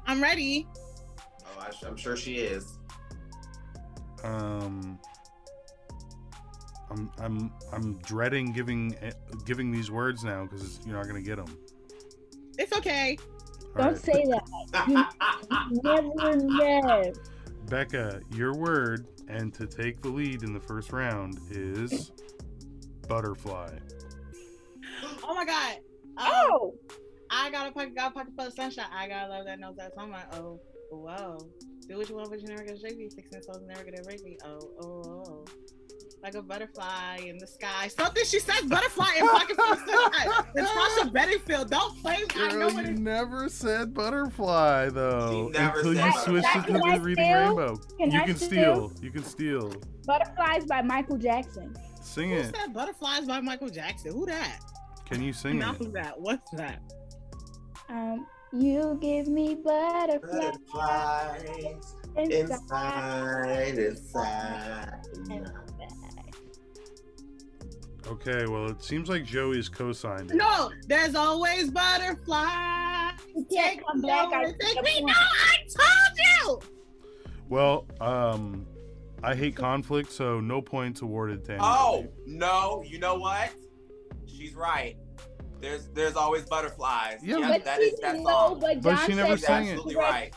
I'm ready. Oh, I, I'm sure she is. Um, I'm I'm I'm dreading giving eh, giving these words now because you're not gonna get them. It's okay. Don't say that. (laughs) Never know. Becca, your word, and to take the lead in the first round is butterfly. Oh my God. Um, Oh, I got a pocket, got a pocket full of sunshine. I gotta love that knows that song. Like, oh, whoa. Do what you want, but you never gonna shake me. Fixing souls never gonna break me. Oh, oh, oh. Like a butterfly in the sky. Something she says butterfly in pocket full of sunshine. (laughs) It's Tasha Bedingfield. Don't claim I know what you it never said butterfly though. She never until said you butterfly. switched it to Can I the reading steal? rainbow. Can you I can steal? steal. You can steal. Butterflies by Michael Jackson. Sing Who it. said butterflies by Michael Jackson? Who that? Can you sing Now it? who's that? What's that? Um, you give me butterflies Butterflies inside. inside, inside. inside. Okay, well, it seems like Joey's co-signed it. No, there's always butterflies. You can't come back. I Take me. No, I told you. Well, um, I hate conflict, so no points awarded to anybody. Oh no! You know what? She's right. There's there's always butterflies. Yeah, Yeah, But that she- is that no, song. but But John she never said sang in it. the Absolutely right.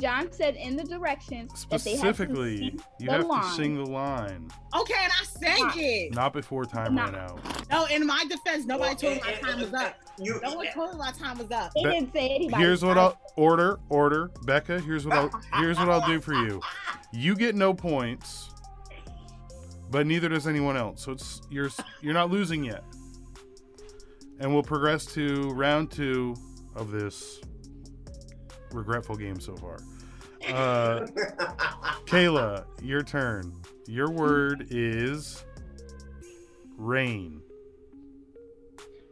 John said in the directions that they had to Specifically, sing you have line. to sing the line, Okay, and I sang it. not before time Nah. ran out. No, in my defense, nobody Well, told me my it- time was up. You, No one told me my time was up. They Be- didn't say anybody. Here's what I'll order. Order, Becca. Here's what I'll here's what I'll do for you. You get no points, but neither does anyone else. So it's you're you're not losing yet. And we'll progress to round two of this regretful game so far. Uh, (laughs) Kayla, your turn. Your word is rain.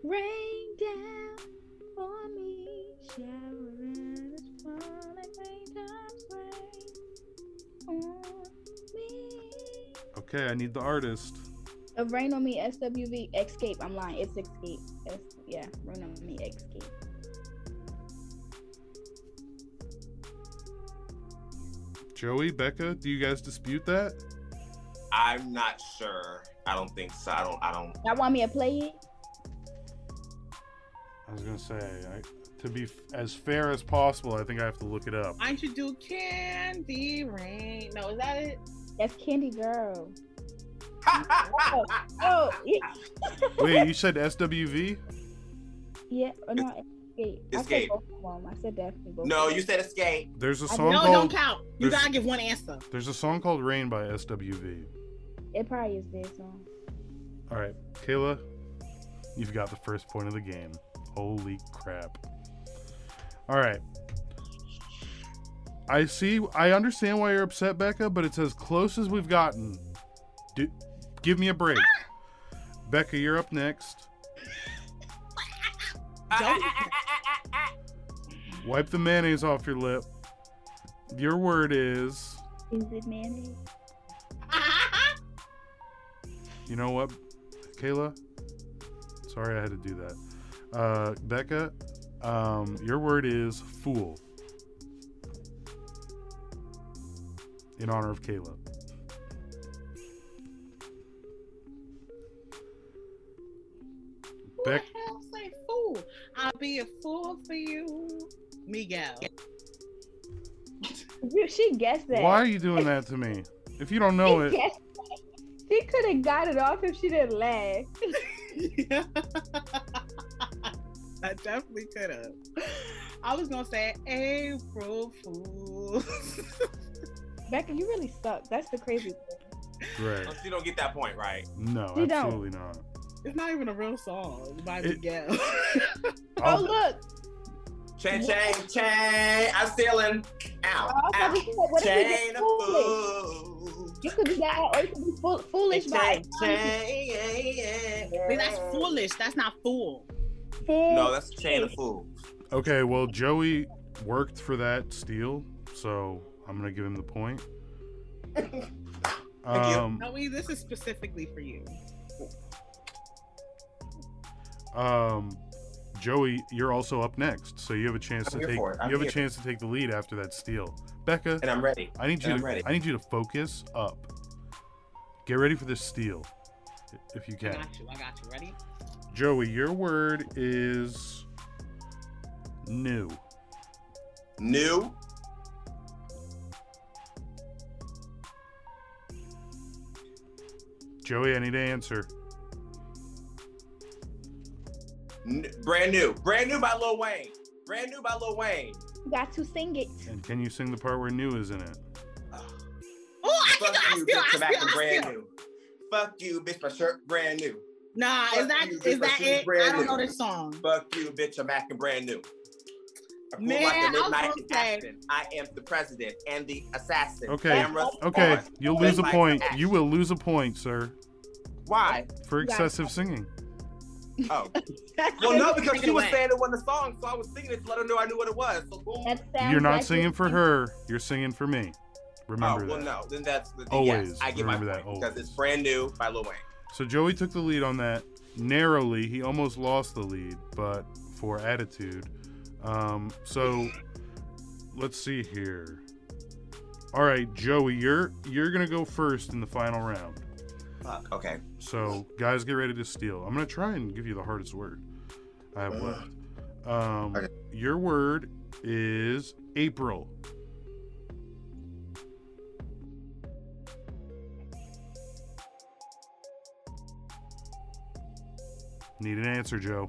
Rain down for me, showering is falling, raindrops rain on me. Okay, I need the artist. Rain on me, SWV, Xscape. I'm lying. It's Xscape. It's, yeah, rain on me, Xscape. Joey, Becca, do you guys dispute that? I'm not sure. I don't think so. I don't. I don't. Y'all want me to play it? I was gonna say, I, to be f- as fair as possible, I think I have to look it up. I should do Candy Rain. No, is that it? That's Candy Girl. Oh, (laughs) oh yeah. Wait, you said SWV? yeah, or no, Xscape. Xscape. I said Xscape. both of them. I said definitely both. no, you said Xscape. There's a I song No, called don't count. You gotta give one answer. There's a song called Rain by SWV. It probably is their song. All right, Kayla, you've got the first point of the game. Holy crap! All right. I see. I understand why you're upset, Becca, but it's as close as we've gotten. Do, give me a break. Becca, you're up next. Don't- Wipe the mayonnaise off your lip. Your word is. Is it mayonnaise? You know what, Kayla? Sorry I had to do that. Uh, Becca, um, your word is fool. In honor of Kayla. Who Beck- the hell say fool? I'll be a fool for you, Miguel. She guessed that. Why are you doing that to me? If you don't know she it, guessed. She could have got it off if she didn't laugh. (laughs) I definitely could have. I was gonna say April Fool. (laughs) Becca, you really suck. That's the crazy thing. right? Oh, You don't get that point, right? No, You don't. absolutely not. It's not even a real song by It- Miguel. (laughs) Oh, I'll- look. Chain, chain, chain. I'm stealing. Ow, I ow. was about to say, what if you Chain get of foolish? fool. You could do that, or you could be fool- foolish by Chain, chain. See, that's foolish. That's not fool. fool. No, that's chain of fools. Okay, well, Joey worked for that steal, so I'm gonna give him the point. you. Um, No, we. This is specifically for you. Um, Joey, you're also up next, so you have a chance I'm to take for it. I'm you have a chance to take the lead after that steal. Becca, And I'm ready. I need you I'm to ready. I need you to focus up. Get ready for this steal, if you I can. got you. I got you. Ready? Joey, your word is new. New. Joey, I need an answer. Brand new. Brand new by Lil Wayne. Brand new by Lil Wayne. You got to sing it. And can you sing the part where new is in it? Oh, I Fuck can I you, still, bitch. I I'm still, I brand still. new. Fuck you, bitch. My shirt brand new. Nah, Fuck is that you, is bitch, my that it? brand I don't new. know this song. Fuck you, bitch. I'm acting brand new. I Man, like I a was midnight gonna say- assassin. I am the president and the assassin. Okay, Cameras Okay, on. you'll lose a point. You will lose a point, sir, Why? for excessive singing. Oh. (laughs) Well, no, because she was away. saying it wasn't a song, so I was singing it to let her know I knew what it was. So boom. You're not like singing it. for her. You're singing for me. Remember oh, well, that. no, then that's the Always yes, I get my remember point that, because it's brand new by Lil Wayne. So Joey took the lead on that narrowly. He almost lost the lead, but for attitude. Um, so let's see here. All right, Joey, you're you're gonna go first in the final round. Fuck. Okay. So guys, get ready to steal. I'm gonna try and give you the hardest word. I have left. Um, Okay. Your word is April. Need an answer, Joe.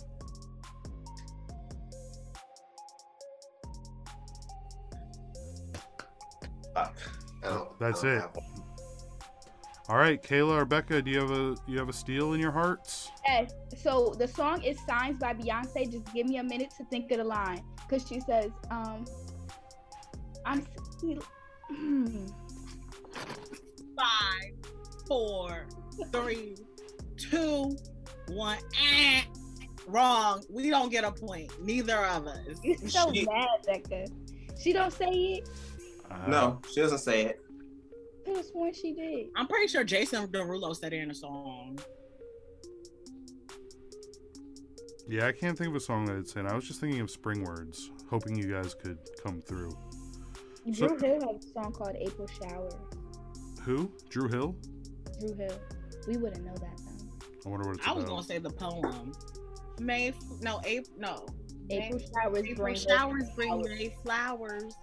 Fuck. That's it. Have one. All right, Kayla or Becca, do you have a you have a steal in your hearts? Yes. So the song is Signs by Beyonce. Just give me a minute to think of the line. Cause she says, um, I'm Hmm. Five, four, three, two, one. Eh. Wrong. We don't get a point. Neither of us. You're so She- mad, Becca. She don't say it. Uh, No, she doesn't say it. Could have sworn she did. I'm pretty sure Jason Derulo said it in a song. Yeah, I can't think of a song that it's in. I was just thinking of spring words, hoping you guys could come through. So- Dru Hill has a song called April Shower. Who? Dru Hill? Dru Hill. We wouldn't know that though. I wonder what it's I was gonna say the poem. May no April no. April showers April bring showers bring. May flowers.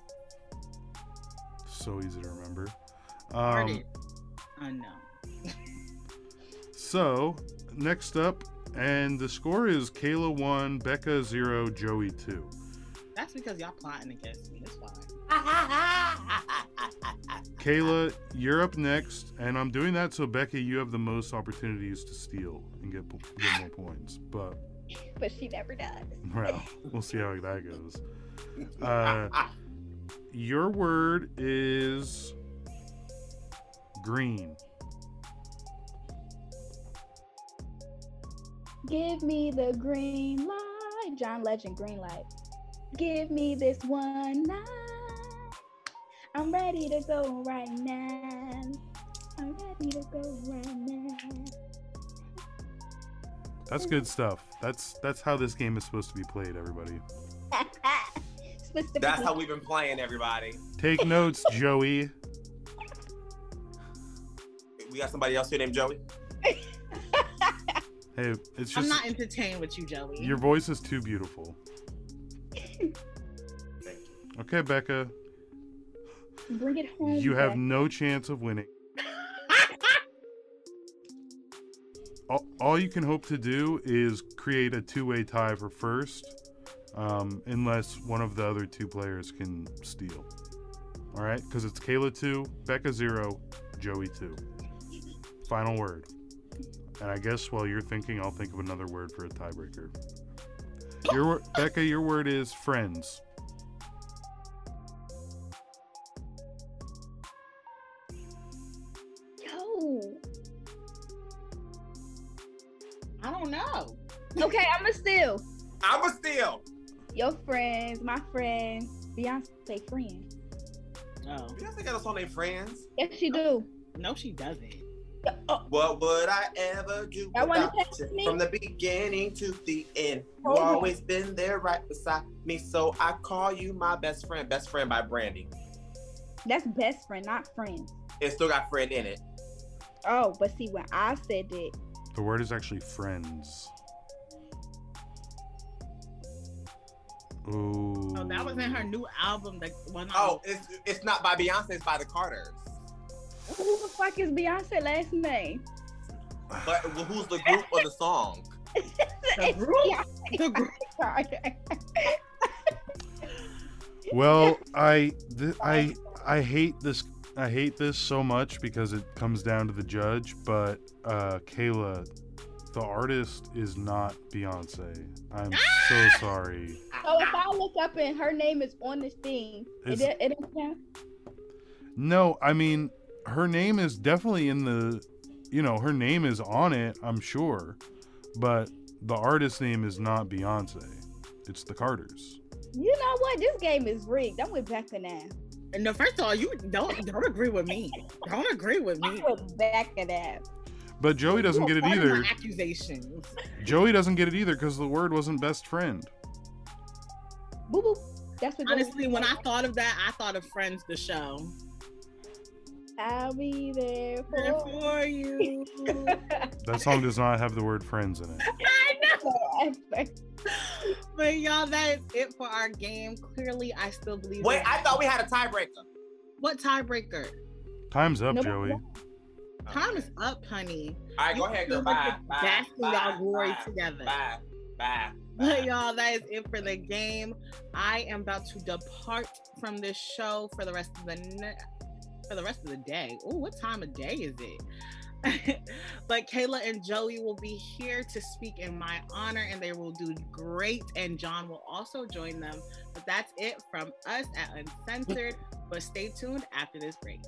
So easy to remember. Heard Um, it. Unknown. so next up, and the score is Kayla one, Becca zero, Joey two. That's because y'all plotting against me. It's fine. (laughs) (laughs) Kayla, you're up next, and I'm doing that so Becca, you have the most opportunities to steal and get get more points. But (laughs) But she never does. well, we'll see how that goes. Uh, your word is green. Give me the green light. John Legend, green light. Give me this one night. I'm ready to go right now. I'm ready to go right now. That's good stuff. That's that's how this game is supposed to be played. Everybody, (laughs) That's how we've been playing, everybody. take notes, (laughs) Joey. We got somebody else here named Joey. (laughs) Hey, it's just. I'm not entertained with you, Joey. your voice is too beautiful. Thank (laughs) you. Okay, Becca, Bring it home. you have Beck. no chance of winning. (laughs) all, all you can hope to do is create a two-way tie for first, um, unless one of the other two players can steal. All right, because it's Kayla two, Becca zero, Joey two. Final word. And I guess while you're thinking, I'll think of another word for a tiebreaker. Your Becca, your word is friends. Yo. I don't know. Okay, I'm a steal. I'm a steal. Your friends, my friends, Beyonce say friends. Oh Beyonce got a song named Friends. Yes, she do. no, she doesn't. Oh, What would I ever do I without you? me. From the beginning to the end, you Hold on. always been there right beside me. So I call you my best friend. Best friend by Brandy. that's best friend, not friends. It still got friend in it. Oh, but see, when I said it, The word is actually friends. Ooh. Oh, that was in her new album. That well, no. Oh, it's it's not by Beyonce. It's by the Carters. Who the fuck is Beyonce last name? But who's the group or the song? It's group? The group. (laughs) Well, I th- I I hate this I hate this so much because it comes down to the judge, but uh Kayla, the artist is not Beyonce. I'm so (laughs) sorry. So if I look up and her name is on this thing, it, Is- it, it don't count? No, I mean her name is definitely in the you know, her name is on it, I'm sure. But the artist name is not Beyonce. It's the Carters. You know what? This game is rigged. I'm with Becca now. And no, first of all, you don't don't agree with me. Don't agree with me. I'm with Becca now. But Joey doesn't You get it are part of my either. Accusations. Joey doesn't get it either because the word wasn't best friend. Boo boo. That's what. Honestly, when I thought of that, I thought of Friends, the show. I'll be there There for. for you. (laughs) That song does not have the word friends in it. (laughs) I know. (laughs) but y'all, that is it for our game. Clearly, I still believe. Wait, that- I thought we had a tiebreaker. what tiebreaker? Time's up, No, Joey. Time is up, honey. All right, go ahead, still girl. look Bye. Bye. basking bye, y'all glory bye, together. Bye. Bye. But y'all, that is it for the game. I am about to depart from this show for the rest of the ne- for the rest of the day. Oh, what time of day is it? (laughs) but Kayla and Joey will be here to speak in my honor, and they will do great. And John will also join them. But that's it from us at Uncensored. But stay tuned after this break.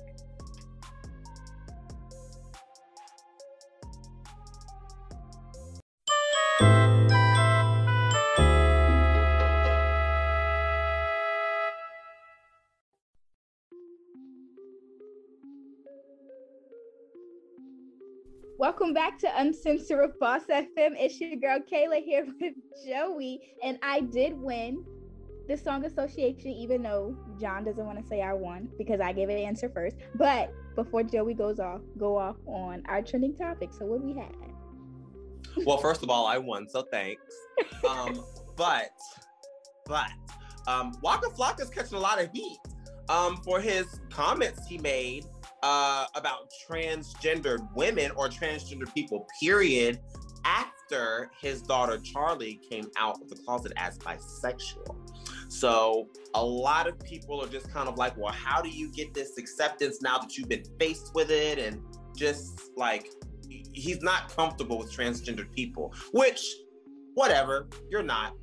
Welcome back to Uncensored Boss FM. It's your girl Kayla here (laughs) with Joey, and I did win the song association, even though John doesn't want to say I won because I gave an answer first. But before Joey goes off, go off on our trending topic. So what we had? Well, first of all, I won, so thanks. Um, (laughs) but, but, um, Waka Flocka's catching a lot of heat um, for his comments he made uh, about transgendered women or transgender people, period, after his daughter Charlie came out of the closet as bisexual. So a lot of people are just kind of like, well, how do you get this acceptance now that you've been faced with it? And just like, he's not comfortable with transgendered people, which, whatever, you're not.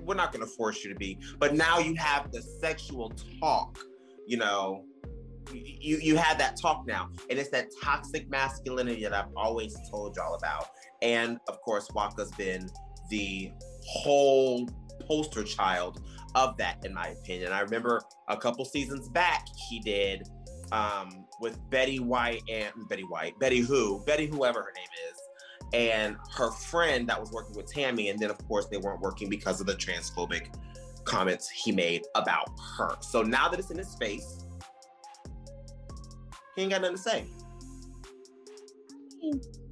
We're not going to force you to be. But now you have the sexual talk, you know. You you have that talk now, and it's that toxic masculinity that I've always told y'all about. And of course, Waka's been the whole poster child of that, in my opinion. I remember a couple seasons back, he did um, with Betty White and Betty White, Betty Who, Betty whoever her name is, and her friend that was working with Tammy. And then, of course, they weren't working because of the transphobic comments he made about her. So now that it's in his face, he ain't got nothing to say.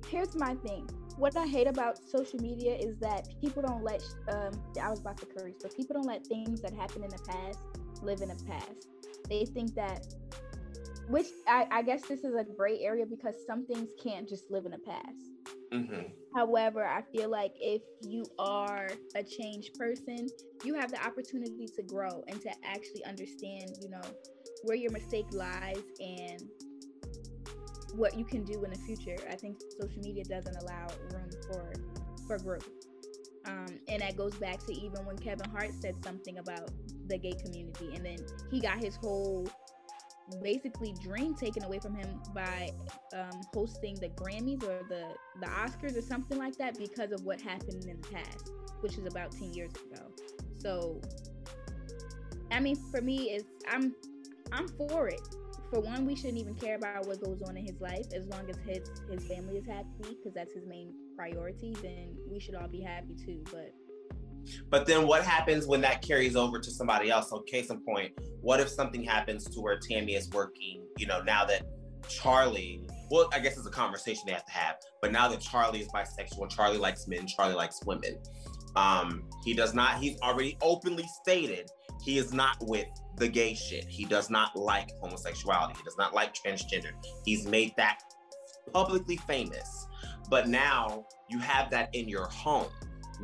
Here's my thing. What I hate about social media is that people don't let. Um, I was about to curse, but people don't let things that happened in the past live in the past. They think that, which I, I guess this is a gray area because some things can't just live in the past. hmm However, I feel like if you are a changed person, you have the opportunity to grow and to actually understand, you know, where your mistake lies and what you can do in the future. I think social media doesn't allow room for for growth. Um, and that goes back to even when Kevin Hart said something about the gay community, and then he got his whole basically dream taken away from him by um, hosting the Grammys or the the Oscars or something like that because of what happened in the past, which is about ten years ago. So, I mean, for me, it's I'm I'm for it. For one, we shouldn't even care about what goes on in his life as long as his his family is happy because that's his main priority. Then we should all be happy too. But But then what happens when that carries over to somebody else? So case in point, what if something happens to where Tammy is working, you know, now that Charlie, well, I guess it's a conversation they have to have, but now that Charlie is bisexual, Charlie likes men, Charlie likes women. Um, he does not, he's already openly stated he is not with the gay shit. He does not like homosexuality. He does not like transgender. He's made that publicly famous. But now you have that in your home.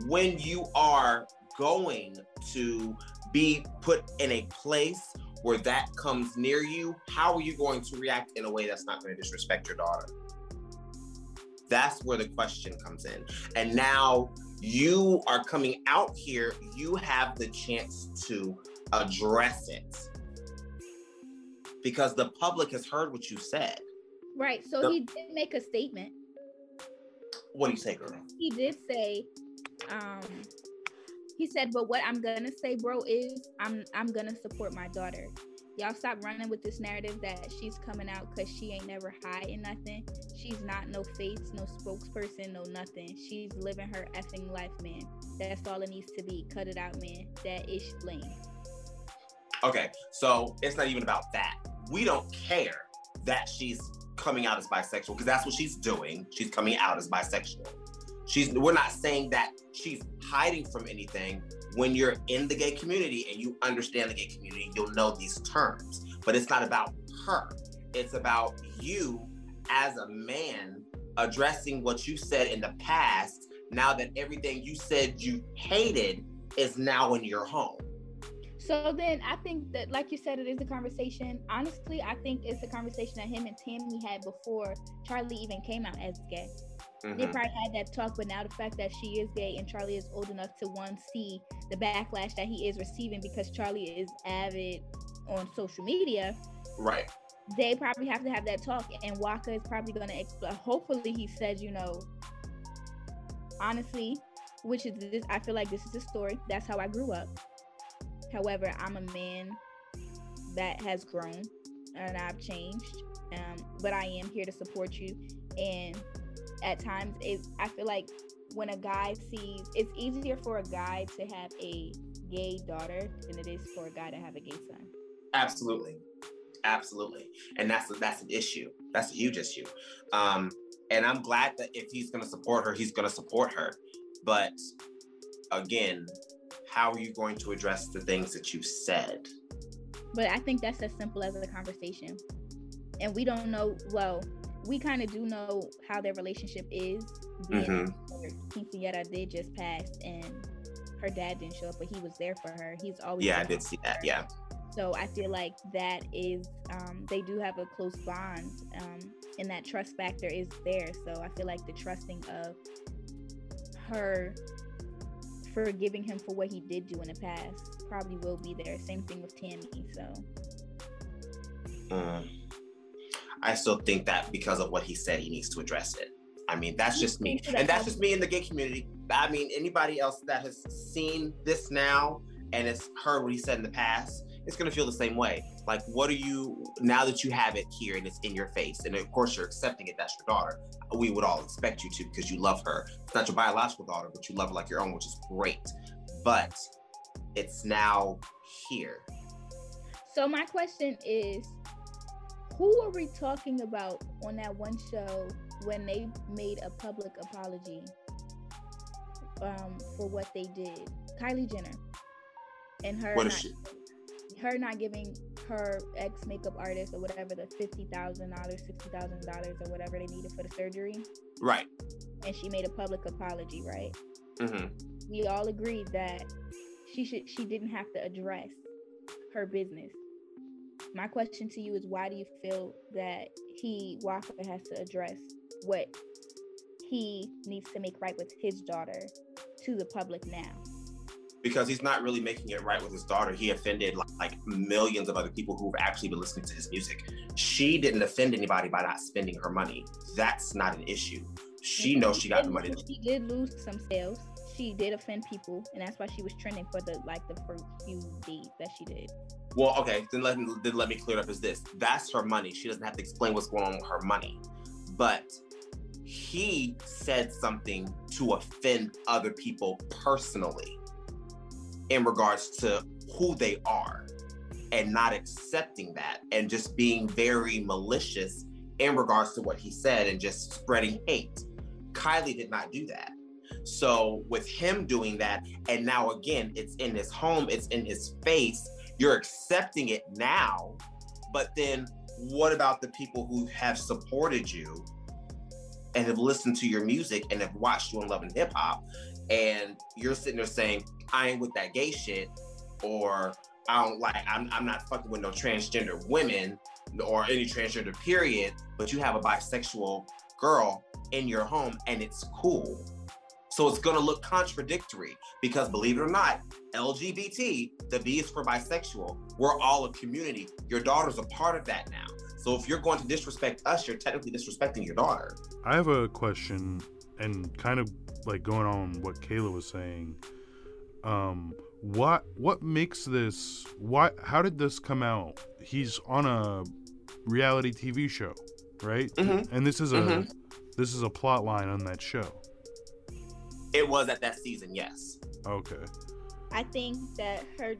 When you are going to be put in a place where that comes near you, how are you going to react in a way that's not going to disrespect your daughter? That's where the question comes in. And now you are coming out here, you have the chance to address it because the public has heard what you said. right, so The- he did make a statement. What do you say, girl? he did say um he said but what i'm gonna say bro is i'm i'm gonna support my daughter y'all stop running with this narrative that she's coming out because she ain't never hiding nothing she's not no face no spokesperson no nothing she's living her effing life man that's all it needs to be cut it out man that ish lane Okay, so it's not even about that. We don't care that she's coming out as bisexual because that's what she's doing. She's coming out as bisexual. She's we're not saying that she's hiding from anything. When you're in the gay community and you understand the gay community, you'll know these terms. But it's not about her. It's about you as a man addressing what you said in the past now that everything you said you hated is now in your home. So then I think that, like you said, it is a conversation. Honestly, I think it's a conversation that him and Tammy had before Charlie even came out as gay. Mm-hmm. They probably had that talk, but now the fact that she is gay and Charlie is old enough to one see the backlash that he is receiving because Charlie is avid on social media. Right. They probably have to have that talk, and Waka is probably going to explain. Hopefully, he says, you know, honestly, which is this. I feel like this is a story. That's how I grew up. However, I'm a man that has grown and I've changed. Um, but I am here to support you. And at times, it, I feel like when a guy sees, it's easier for a guy to have a gay daughter than it is for a guy to have a gay son. Absolutely, absolutely, and that's that's an issue. That's a huge issue. Um, and I'm glad that if he's going to support her, he's going to support her. But again, how are you going to address the things that you said? But I think that's as simple as a conversation. And we don't know, well, we kind of do know how their relationship is. Mm-hmm. Quinceañera did just pass and her dad didn't show up, but he was there for her. He's always Yeah, I did see that. Yeah. So I feel like that is um, they do have a close bond, um, and that trust factor is there. So I feel like the trusting of her forgiving him for what he did do in the past probably will be there. Same thing with Tammy. So. Mm. I still think that because of what he said, he needs to address it. I mean, that's just me. And that's just me in the gay community. I mean, anybody else that has seen this now and has heard what he said in the past, it's going to feel the same way. Like, what are you, now that you have it here and it's in your face, and of course you're accepting it, that's your daughter. We would all expect you to because you love her. It's not your biological daughter, but you love her like your own, which is great. But it's now here. So, my question is who were we talking about on that one show when they made a public apology um, for what they did? Kylie Jenner and her. What is she? her not giving her ex makeup artist or whatever the fifty thousand dollars, sixty thousand dollars, or whatever they needed for the surgery. Right. And she made a public apology, right? Mm-hmm. We all agreed that she should she didn't have to address her business. My question to you is why do you feel that he Waka has to address what he needs to make right with his daughter to the public now? because he's not really making it right with his daughter. He offended like, like, millions of other people who've actually been listening to his music. She didn't offend anybody by not spending her money. That's not an issue. She knows she got the money. She did lose some sales. She did offend people, and that's why she was trending for the like the first few days that she did. Well, okay, then let me then let me clear it up Is this. That's her money. She doesn't have to explain what's going on with her money. But he said something to offend other people personally in regards to who they are and not accepting that and just being very malicious in regards to what he said and just spreading hate. Kylie did not do that. So, with him doing that, and now again, it's in his home, it's in his face, you're accepting it now. But then, what about the people who have supported you and have listened to your music and have watched you on Love and Hip Hop? And you're sitting there saying, I ain't with that gay shit, or I don't like I'm I'm not fucking with no transgender women or any transgender period, but you have a bisexual girl in your home and it's cool. So it's gonna look contradictory because believe it or not, LGBT, the B is for bisexual. We're all a community. Your daughter's a part of that now. So if you're going to disrespect us, you're technically disrespecting your daughter. I have a question and kind of like going on what Kayla was saying um what what makes this what how did this come out he's on a reality tv show right mm-hmm. and this is a mm-hmm. this is a plot line on that show it was at that season yes okay i think that her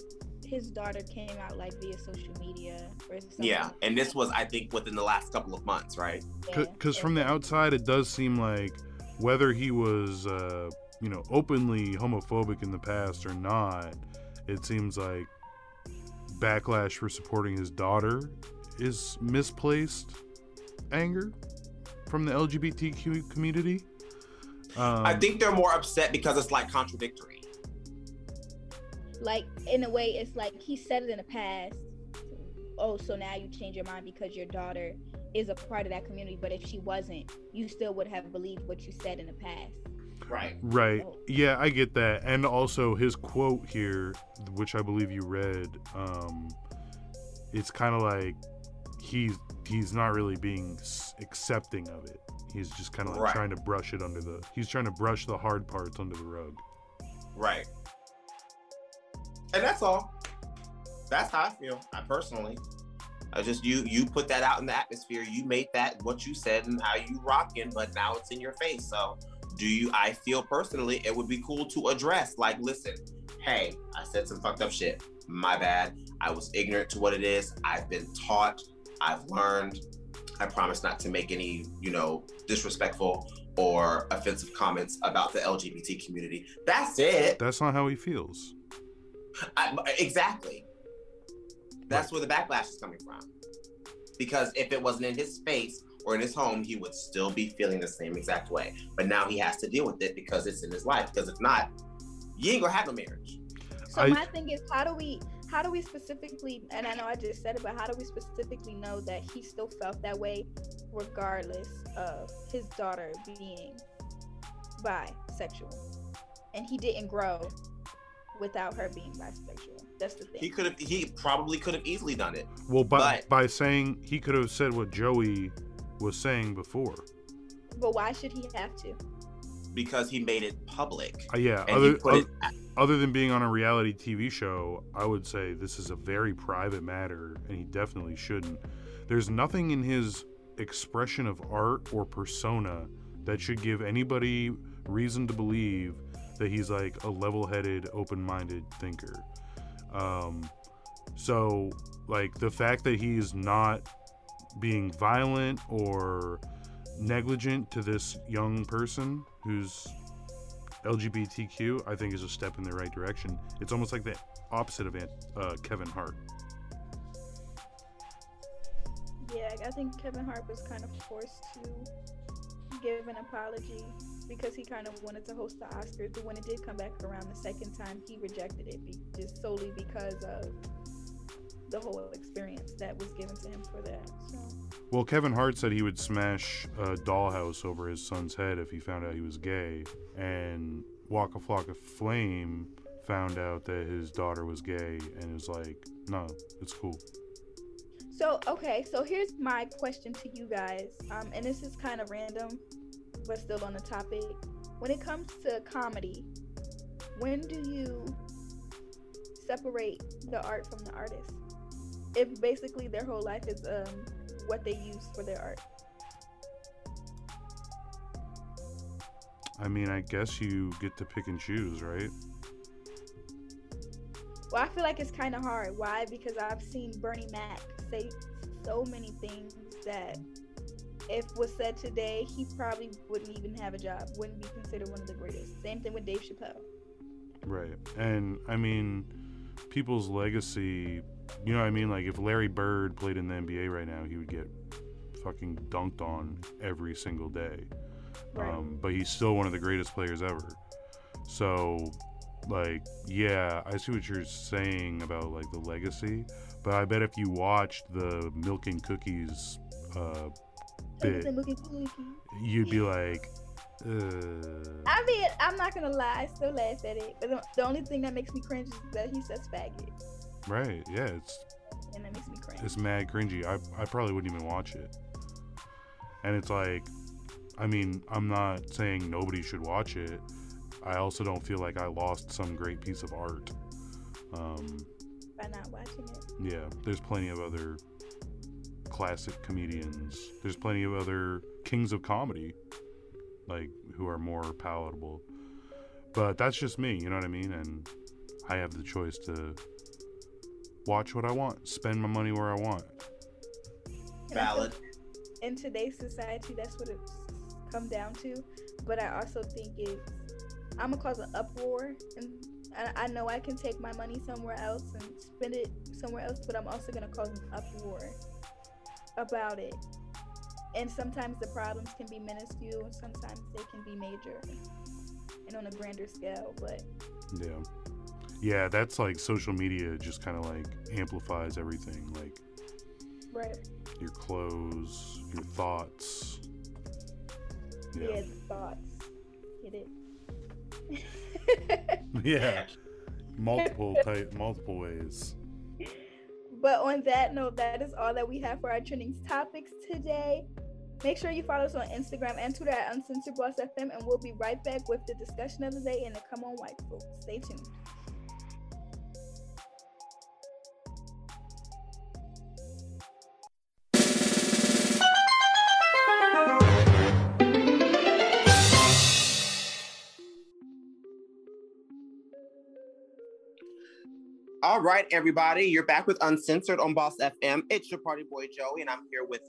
his daughter came out like via social media or something. yeah and this was i think within the last couple of months right because yeah. from the outside it does seem like whether he was, uh, you know, openly homophobic in the past or not, it seems like backlash for supporting his daughter is misplaced anger from the LGBTQ community. Um, I think they're more upset because it's like contradictory. Like in a way, it's like he said it in the past. Oh, so now you change your mind because your daughter is a part of that community. But if she wasn't, you still would have believed what you said in the past. Right. Right. Oh. Yeah, I get that. And also his quote here, which I believe you read, um, it's kind of like he's he's not really being accepting of it. He's just kind of like Right. trying to brush it under the. He's trying to brush the hard parts under the rug. Right. And that's all. That's how I feel. I personally. I just you you put that out in the atmosphere. You made that what you said and how you rocking, but now it's in your face. So do you I feel personally it would be cool to address like listen, hey, I said some fucked up shit. My bad. I was ignorant to what it is. I've been taught. I've learned. I promise not to make any, you know, disrespectful or offensive comments about the LGBT community. That's it. That's not how he feels. I, exactly. That's where the backlash is coming from. Because if it wasn't in his space or in his home, he would still be feeling the same exact way. But now he has to deal with it because it's in his life. Because if not, you ain't gonna have no marriage. So I- my thing is, how do we, how do we specifically, and I know I just said it, but how do we specifically know that he still felt that way, regardless of his daughter being bisexual, and he didn't grow without her being bisexual. That's the thing. He could have. He probably could have easily done it Well, by But- by saying he could have said what Joey was saying before. But why should he have to? because he made it public. Uh, yeah. And Other, he put it. Other than being on a reality TV show, I would say this is a very private matter, and he definitely shouldn't. There's nothing in his expression of art or persona that should give anybody reason to believe that he's like a level-headed, open-minded thinker. Um, so, like the fact that he's not being violent or negligent to this young person who's LGBTQ, I think is a step in the right direction. It's almost like the opposite of uh, Kevin Hart. Yeah, I think Kevin Hart was kind of forced to give an apology because he kind of wanted to host the Oscars, but when it did come back around the second time, he rejected it be- just solely because of the whole experience that was given to him for that. So Well, Kevin Hart said he would smash a dollhouse over his son's head if he found out he was gay, and Waka Flocka Flame found out that his daughter was gay and was like, "No, it's cool." So okay, so here's my question to you guys, um, and this is kind of random, but still on the topic. When it comes to comedy, when do you separate the art from the artist? If basically their whole life is um, what they use for their art. I mean, I guess you get to pick and choose, right? Well, I feel like it's kind of hard. Why? Because I've seen Bernie Mac say so many things that if was said today, he probably wouldn't even have a job, wouldn't be considered one of the greatest. Same thing with Dave Chappelle. Right. And I mean, people's legacy, you know what I mean? Like if Larry Bird played in the NBA right now, he would get fucking dunked on every single day. Right. Um, but he's still one of the greatest players ever. So, like, yeah, I see what you're saying about like the legacy, but I bet if you watched the Milk and Cookies uh, bit, Everything looking cookie. you'd be like, uh, I mean, I'm not gonna lie, I still laugh at it. But the, the only thing that makes me cringe is that he says faggot, right? Yeah, it's and that makes me cringe. it's mad cringy. I, I probably wouldn't even watch it. And it's like, I mean, I'm not saying nobody should watch it. I also don't feel like I lost some great piece of art. Um, by not watching it. yeah, there's plenty of other classic comedians. There's plenty of other kings of comedy, like who are more palatable. But that's just me, you know what I mean? And I have the choice to watch what I want, spend my money where I want. And I feel Valid. in today's society, that's what it's come down to. but I also think it's I'm gonna cause an uproar, and I, I know I can take my money somewhere else and spend it somewhere else, but I'm also gonna cause an uproar about it. And sometimes the problems can be minuscule, and sometimes they can be major, and on a grander scale. But Yeah. Yeah, that's like social media just kind of like amplifies everything. Like right, your clothes, your thoughts. yeah, Yeah. thoughts, get it. (laughs) (laughs) Yeah. Multiple type, multiple ways. But on that note, that is all that we have for our trending topics today. Make sure you follow us on Instagram and Twitter at Uncensored Boss FM, and we'll be right back with the discussion of the day and the Come On White Folks. Stay tuned. All right, everybody, you're back with Uncensored on Boss FM. It's your party boy Joey, and I'm here with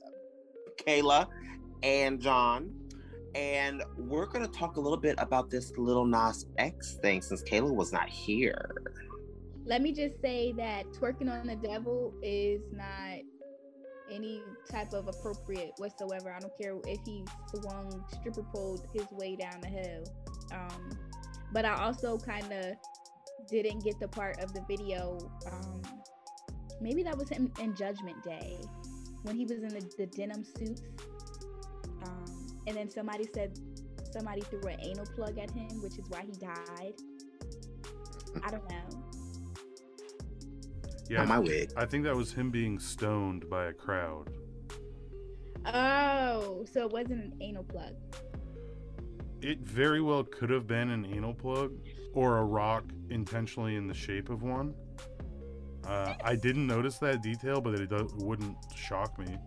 Kayla and John. And we're gonna talk a little bit about this Lil Nas X thing since Kayla was not here. Let me just say that twerking on the devil is not any type of appropriate whatsoever. I don't care if he swung stripper pole his way down the hill. Um, but I also kind of didn't get the part of the video. Um, maybe that was him in Judgment Day when he was in the, the denim suits. Um, and then somebody said somebody threw an anal plug at him, which is why he died. I don't know. (laughs) Yeah, Not my wig. I think that was him being stoned by a crowd. Oh, so it wasn't an anal plug. It very well could have been an anal plug or a rock intentionally in the shape of one. Uh, I didn't notice that detail, but it do- wouldn't shock me.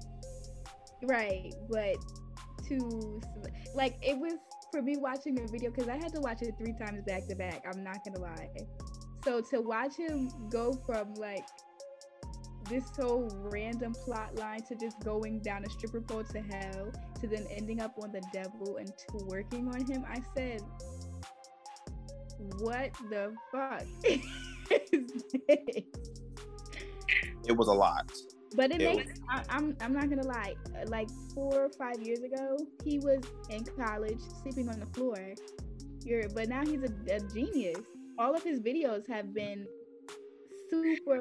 Right, but to like it was for me watching the video because I had to watch it three times back to back. I'm not gonna lie. So to watch him go from like this whole random plot line to just going down a stripper pole to hell to then ending up on the devil and to working on him, I said, "What the fuck (laughs) is this?" It was a lot. But it It makes I, I'm I'm not gonna lie. Like four or five years ago, he was in college sleeping on the floor. You're, but now he's a, a genius. All of his videos have been super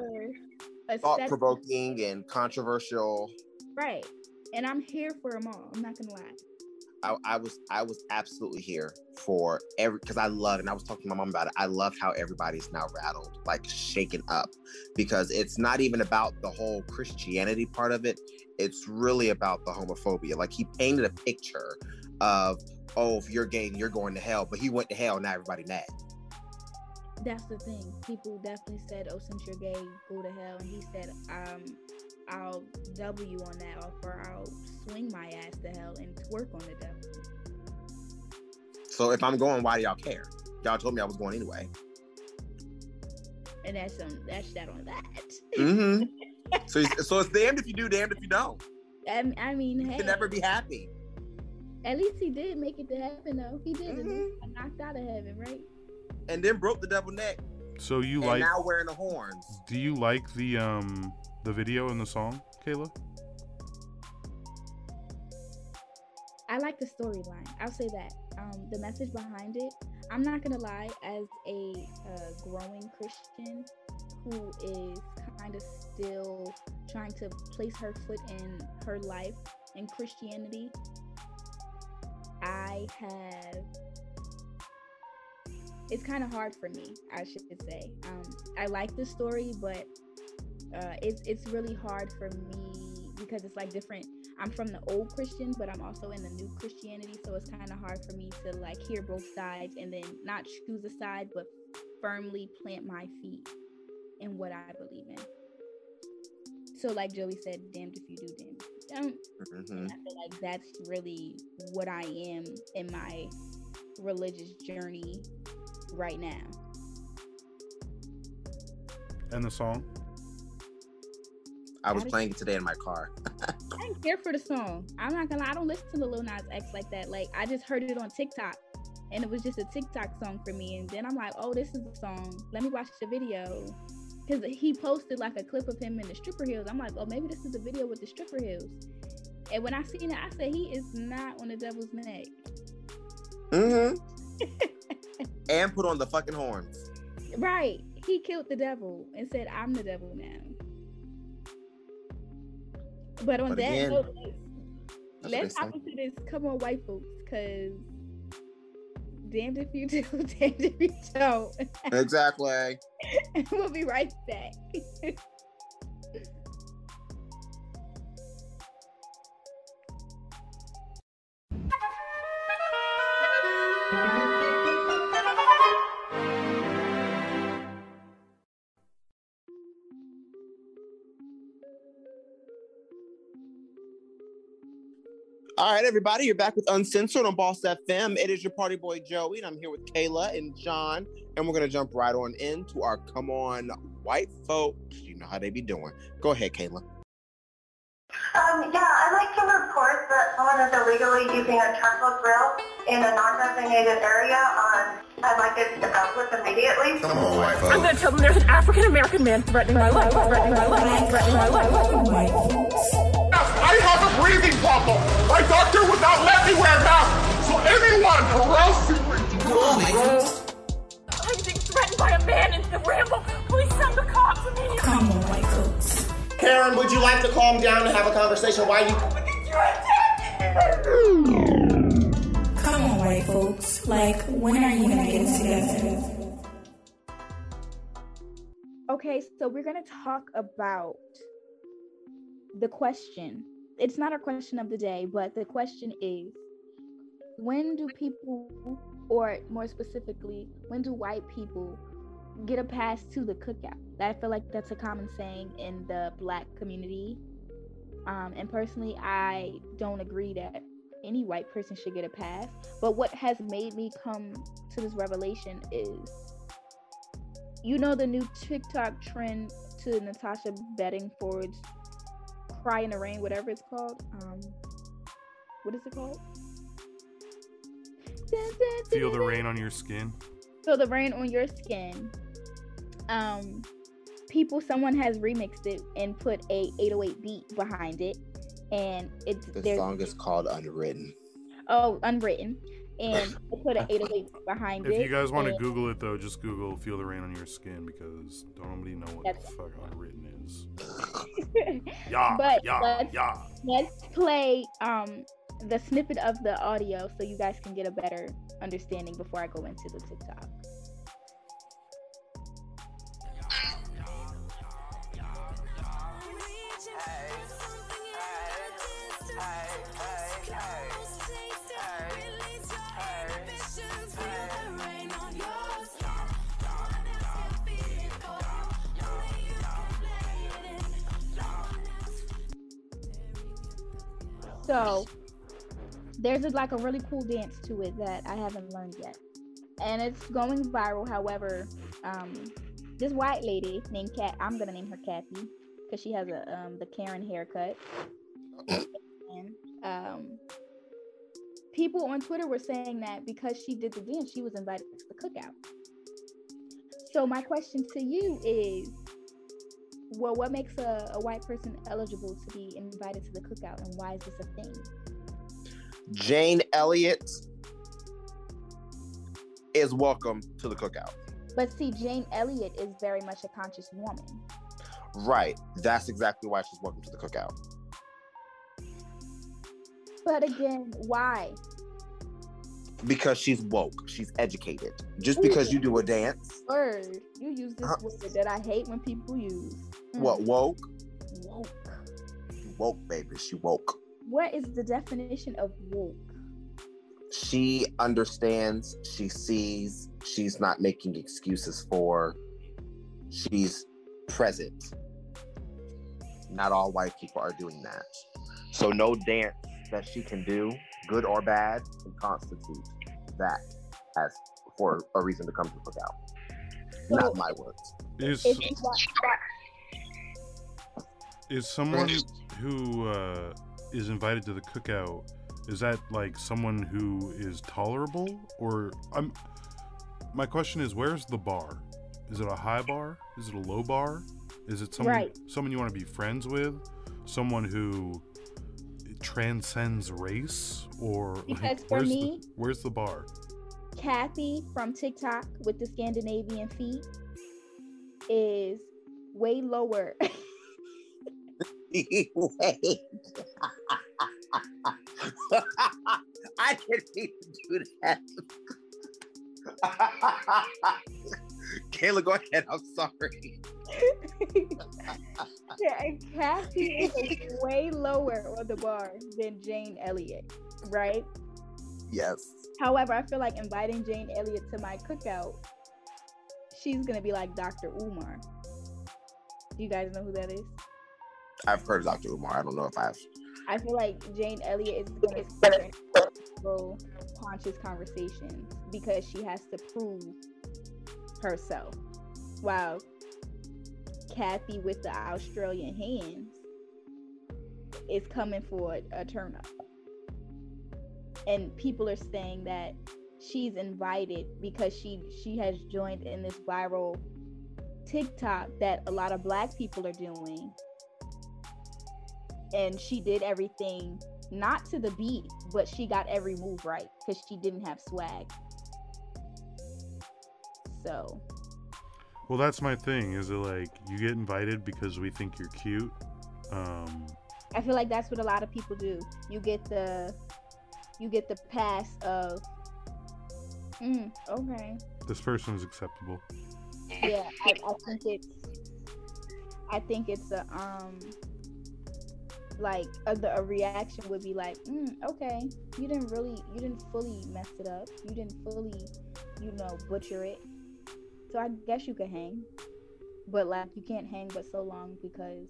thought provoking and controversial. right? And I'm here for them all. I'm not gonna lie. I, I was I was absolutely here for every because I love and I was talking to my mom about it. I love how everybody's now rattled, like shaken up, because it's not even about the whole Christianity part of it. It's really about the homophobia. Like he painted a picture of oh, if you're gay, you're going to hell, but he went to hell. Now everybody mad. That's the thing. People definitely said, "Oh, since you're gay, go to hell." And he said, "Um, I'll double you on that offer. I'll swing my ass to hell and twerk on the devil." So if I'm going, why do y'all care? Y'all told me I was going anyway. And that's um, that's that on that. mm-hmm. (laughs) so it's- so it's damned if you do, damned if you don't. I, I mean, You hey, can never be happy. at least he did make it to heaven, though. He did. Mhm. He knocked out of heaven, right? And then broke the double neck. So you and like? now wearing the horns. Do you like the um the video and the song, Kayla? I like the storyline. I'll say that. Um, the message behind it. I'm not gonna lie. As a uh, growing Christian who is kind of still trying to place her foot in her life in Christianity, I have. It's kind of hard for me, I should say. Um, I like the story, but uh, it's it's really hard for me because it's like different I'm from the old Christian, but I'm also in the new Christianity, so it's kind of hard for me to like hear both sides and then not choose a side, but firmly plant my feet in what I believe in. So, like Joey said, damned if you do, damned if you don't. hmm And I feel like that's really what I am in my religious journey right now. And the song? I was playing it today in my car. (laughs) I didn't care for the song. I'm not gonna lie, I don't listen to the Lil Nas X like that. Like I just heard it on TikTok and it was just a TikTok song for me. And then I'm like, oh, this is the song. Let me watch the video. Cause he posted like a clip of him in the stripper heels. I'm like, oh, maybe this is a video with the stripper heels. And when I seen it, I said he is not on the devil's neck. Mm-hmm. (laughs) and put on the fucking horns. Right. He killed the devil and said, I'm the devil now. But on But that again, note, let's hop into this. Come on, white folks, because damned if you (laughs) do, damned if you don't. Exactly. (laughs) we'll be right back. (laughs) everybody, you're back with Uncensored on Boss FM. It is your party boy Joey, and I'm here with Kayla and John, and we're gonna jump right on into our come on white folks. You know how they be doing. Go ahead, Kayla. Um, yeah, I'd like to report that someone is illegally using a charcoal grill in a non-designated area. Um, I'd like it to dealt with immediately. Come on, white I'm gonna tell them there's an African American man threatening my life, threatening my life, threatening my life. I have a breathing problem. My doctor would not let me wear a mask. So anyone harassing me, I'm being threatened by a man in the ramble. Please send the cops immediately. Come on, white folks. Karen, would you like to calm down and have a conversation? Why you? Come on, white folks. Like, when are you gonna get together? Okay, so we're gonna talk about the question. It's not a question of the day, but the question is when do people, or more specifically, when do white people get a pass to the cookout? I feel like that's a common saying in the black community. Um, and personally, I don't agree that any white person should get a pass. But what has made me come to this revelation is you know the new TikTok trend to Natasha Bedingfield's "Cry in the Rain," whatever it's called. Um, what is it called? Feel the rain on your skin. Feel the rain on your skin. Um, people, someone has remixed it and put a 808 beat behind it, and it's The song is called Unwritten. oh unwritten, and they put an 808 behind it. If you guys want to Google it though, just Google "Feel the Rain on Your Skin" because don't nobody know what the fuck unwritten is. Yeah, but yeah, let's, yeah. let's play um the snippet of the audio so you guys can get a better understanding before I go into the TikTok. So there's a, like a really cool dance to it that I haven't learned yet, and it's going viral. However, um, this white lady named Cat, I'm gonna name her Kathy because she has a um, the Karen haircut. and um, people on Twitter were saying that because she did the dance, she was invited to the cookout. So my question to you is, well, what makes a, a white person eligible to be invited to the cookout, and why is this a thing? Jane Elliott is welcome to the cookout. But see, Jane Elliott is very much a conscious woman. Right. That's exactly why she's welcome to the cookout. But again, why? Because she's woke. She's educated. Just because you do a dance, Word. You use this Uh-huh. word that I hate when people use. Mm, what woke? Woke. She woke, baby. She woke. What is the definition of woke? She understands, she sees, she's not making excuses for, she's present. Not all white people are doing that. So, no dance that she can do, good or bad, can constitute that as for a reason to come to the cookout. So- Not my words. Is If you want- is someone who uh, is invited to the cookout, is that like someone who is tolerable or I'm my question is where's the bar? Is it a high bar? Is it a low bar? Is it someone Right. someone you want to be friends with? Someone who transcends race or (laughs) Because for where's me- the, where's the bar? Kathy from TikTok with the Scandinavian feet is way lower. (laughs) (laughs) I can't even do that. (laughs) Kayla, go ahead. I'm sorry. (laughs) Kathy is way lower on the bar than Jane Elliott, right? Yes. However, I feel like inviting Jane Elliott to my cookout, she's gonna be like Dr. Umar. Do you guys know who that is? I've heard of Dr. Umar. I don't know if I've. I feel like Jane Elliott is gonna sit go conscious conversations because she has to prove herself. While Kathy with the Australian hands is coming for a turn up. And people are saying that she's invited because she she has joined in this viral TikTok that a lot of black people are doing and she did everything not to the beat, but she got every move right because she didn't have swag. So Well, that's my thing. Is it like you get invited because we think you're cute? Um, I feel like that's what a lot of people do. You get the you get the pass of mm, okay. this person is acceptable. Yeah, I, I think it's I think it's a um like a, the, a reaction would be like, mm, okay, you didn't really, you didn't fully mess it up. You didn't fully, you know, butcher it. So I guess you could hang, but like you can't hang but so long because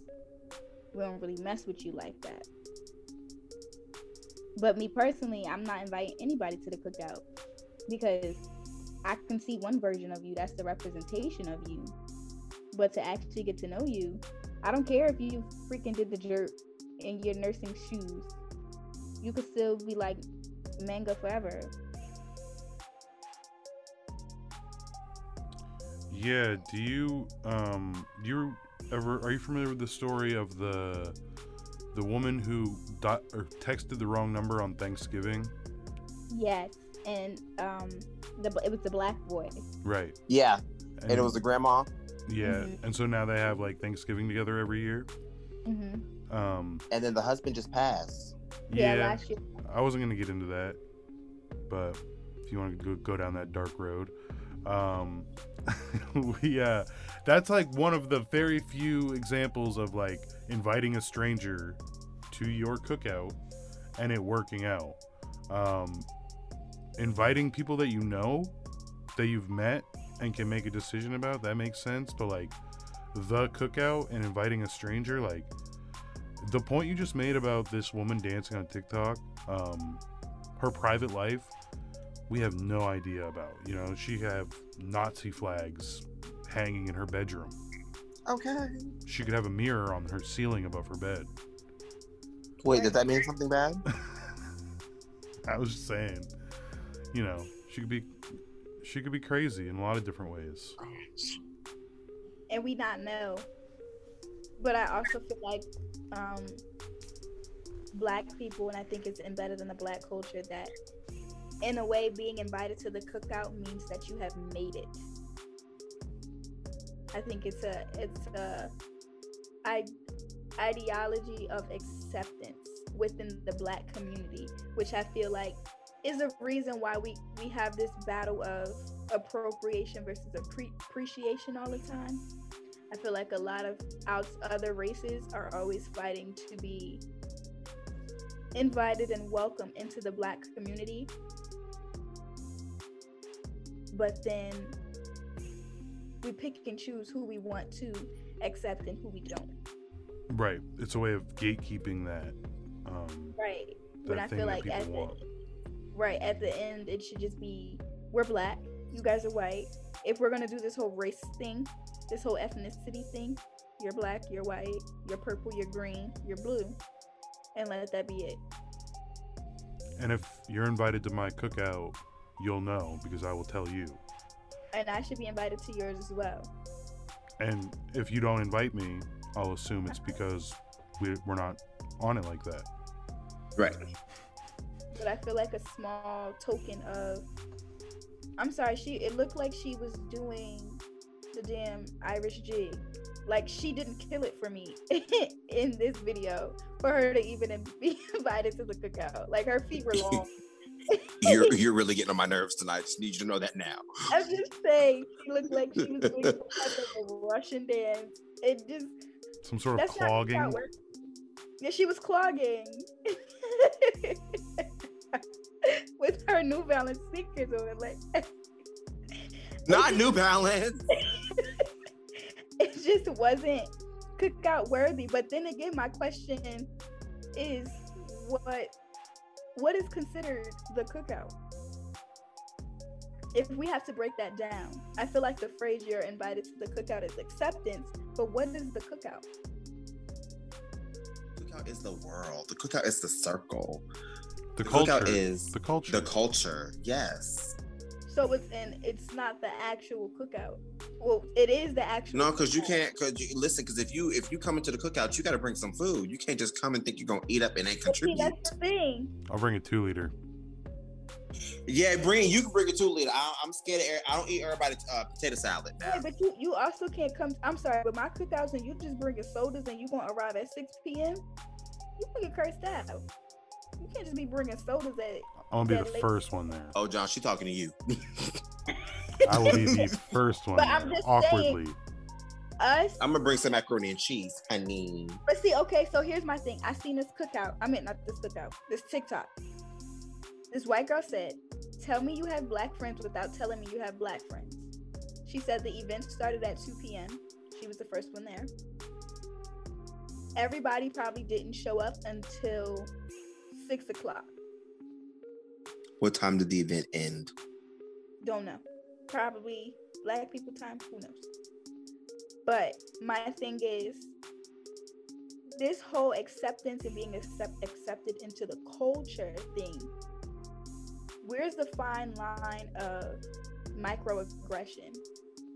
we don't really mess with you like that. But me personally, I'm not inviting anybody to the cookout because I can see one version of you. That's the representation of you. But to actually get to know you, I don't care if you freaking did the jerk in your nursing shoes. You could still be like MAGA forever. Yeah. Do you um do you ever are you familiar with the story of the the woman who dot, or texted the wrong number on Thanksgiving? Yes, and um, the it was the black boy. Right. Yeah. And, it was the grandma. Yeah. Mhm. And so now they have like Thanksgiving together every year. hmm Um. And then the husband just passed. Yeah, Yeah. last year. I wasn't gonna get into that, but if you want to go, go down that dark road, um, (laughs) we uh, that's like one of the very few examples of like inviting a stranger to your cookout and it working out. Um, inviting people that you know, that you've met, and can make a decision about that makes sense. But like the cookout and inviting a stranger, like the point you just made about this woman dancing on TikTok, um, her private life, we have no idea about. You know, she have Nazi flags hanging in her bedroom. Okay. She could have a mirror on her ceiling above her bed. Wait, does that mean something bad? (laughs) I was just saying, you know, she could be, she could be crazy in a lot of different ways. and we not know. But I also feel like um, black people, and I think it's embedded in the black culture that, in a way, being invited to the cookout means that you have made it. I think it's a it's a I, ideology of acceptance within the black community, which I feel like is a reason why we we have this battle of appropriation versus appre- appreciation all the time. I feel like a lot of out other races are always fighting to be invited and welcome into the black community. But then we pick and choose who we want to accept and who we don't. Right. It's a way of gatekeeping that. Um, Right. that But I feel like at the right at the end it should just be we're black, you guys are white. If we're gonna do this whole race thing, this whole ethnicity thing, you're black, you're white, you're purple, you're green, you're blue. and let that be it. And if you're invited to my cookout, you'll know because I will tell you. And I should be invited to yours as well. And if you don't invite me, I'll assume it's because we, we're not on it like that. Right. But I feel like a small token of I'm sorry, she it looked like she was doing the damn Irish jig. Like she didn't kill it for me (laughs) in this video for her to even (laughs) be invited to the cookout. Like her feet were long. (laughs) You're you're really getting on my nerves tonight. Just need you to know that now. I'm just saying, she looked like she was doing some type of a Russian dance. It just Some sort of clogging. how it works. Yeah, she was clogging with her New Balance sneakers on. Like Not New Balance. (laughs) it just wasn't cookout worthy. But then again, my question is, what what is considered the cookout? If we have to break that down, I feel like the phrase "you're invited to the cookout" is acceptance. But what is the cookout? Cookout is the world. The cookout is the circle. The cookout culture. is the culture. The culture. Yes. So it's and it's not the actual cookout. Well, it is the actual. No, because you can't. Because you listen. Because if you if you come into the cookout, you got to bring some food. You can't just come and think you're gonna eat up and ain't But see, contribute. that's the thing. I'll bring a two liter. Yeah, bring. You can bring a two liter. I, I'm scared of. air- I don't eat everybody's uh, potato salad. Yeah, but you you also can't come. I'm sorry, but my cookouts and you just bringing sodas and you gonna arrive at 6 p.m. You gonna get cursed out. You can't just be bringing sodas at. I'm gonna be the first one there. Oh, John, she talking to you. (laughs) I will be the (laughs) first one But I'm just awkwardly. saying- Us, I'm gonna bring some macaroni and cheese, honey. but see, okay, so here's my thing. I seen this cookout. I mean, not this cookout. This TikTok. This white girl said, "Tell me you have black friends without telling me you have black friends." She said the event started at 2 p.m. She was the first one there. Everybody probably didn't show up until six o'clock. What time did the event end? Don't know. Probably black people time. Who knows? But my thing is, this whole acceptance and being accept- accepted into the culture thing. Where's the fine line of microaggression?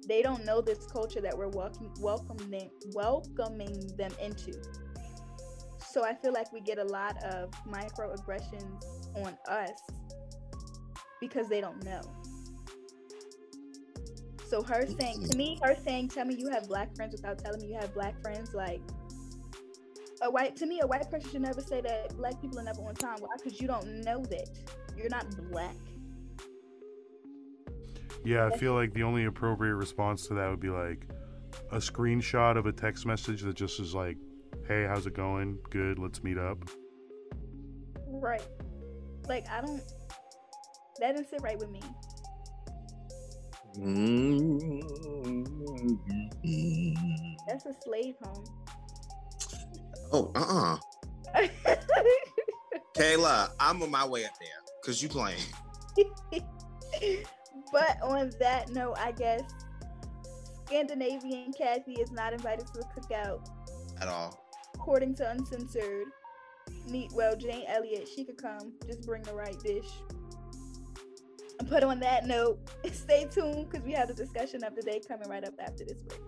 They don't know this culture that we're welcoming welcoming them into. So I feel like we get a lot of microaggressions on us because they don't know. So her saying to me, her saying, "Tell me you have black friends" without telling me you have black friends, like a white to me, a white person should never say that black people are never on time. Why? Because you don't know that you're not black. Yeah, I feel like the only appropriate response to that would be like a screenshot of a text message that just is like, "Hey, how's it going? Good, let's meet up." Right. Like I don't. That didn't sit right with me. That's a slave home. Oh, uh uh (laughs) Kayla, I'm on my way up there because you playing. (laughs) but on that note, I guess Scandinavian Kathy is not invited to the cookout. At all. According to Uncensored, meet well Jane Elliott. She could come, just bring the right dish. But on that note, (laughs) stay tuned because we have the discussion of the day coming right up after this break.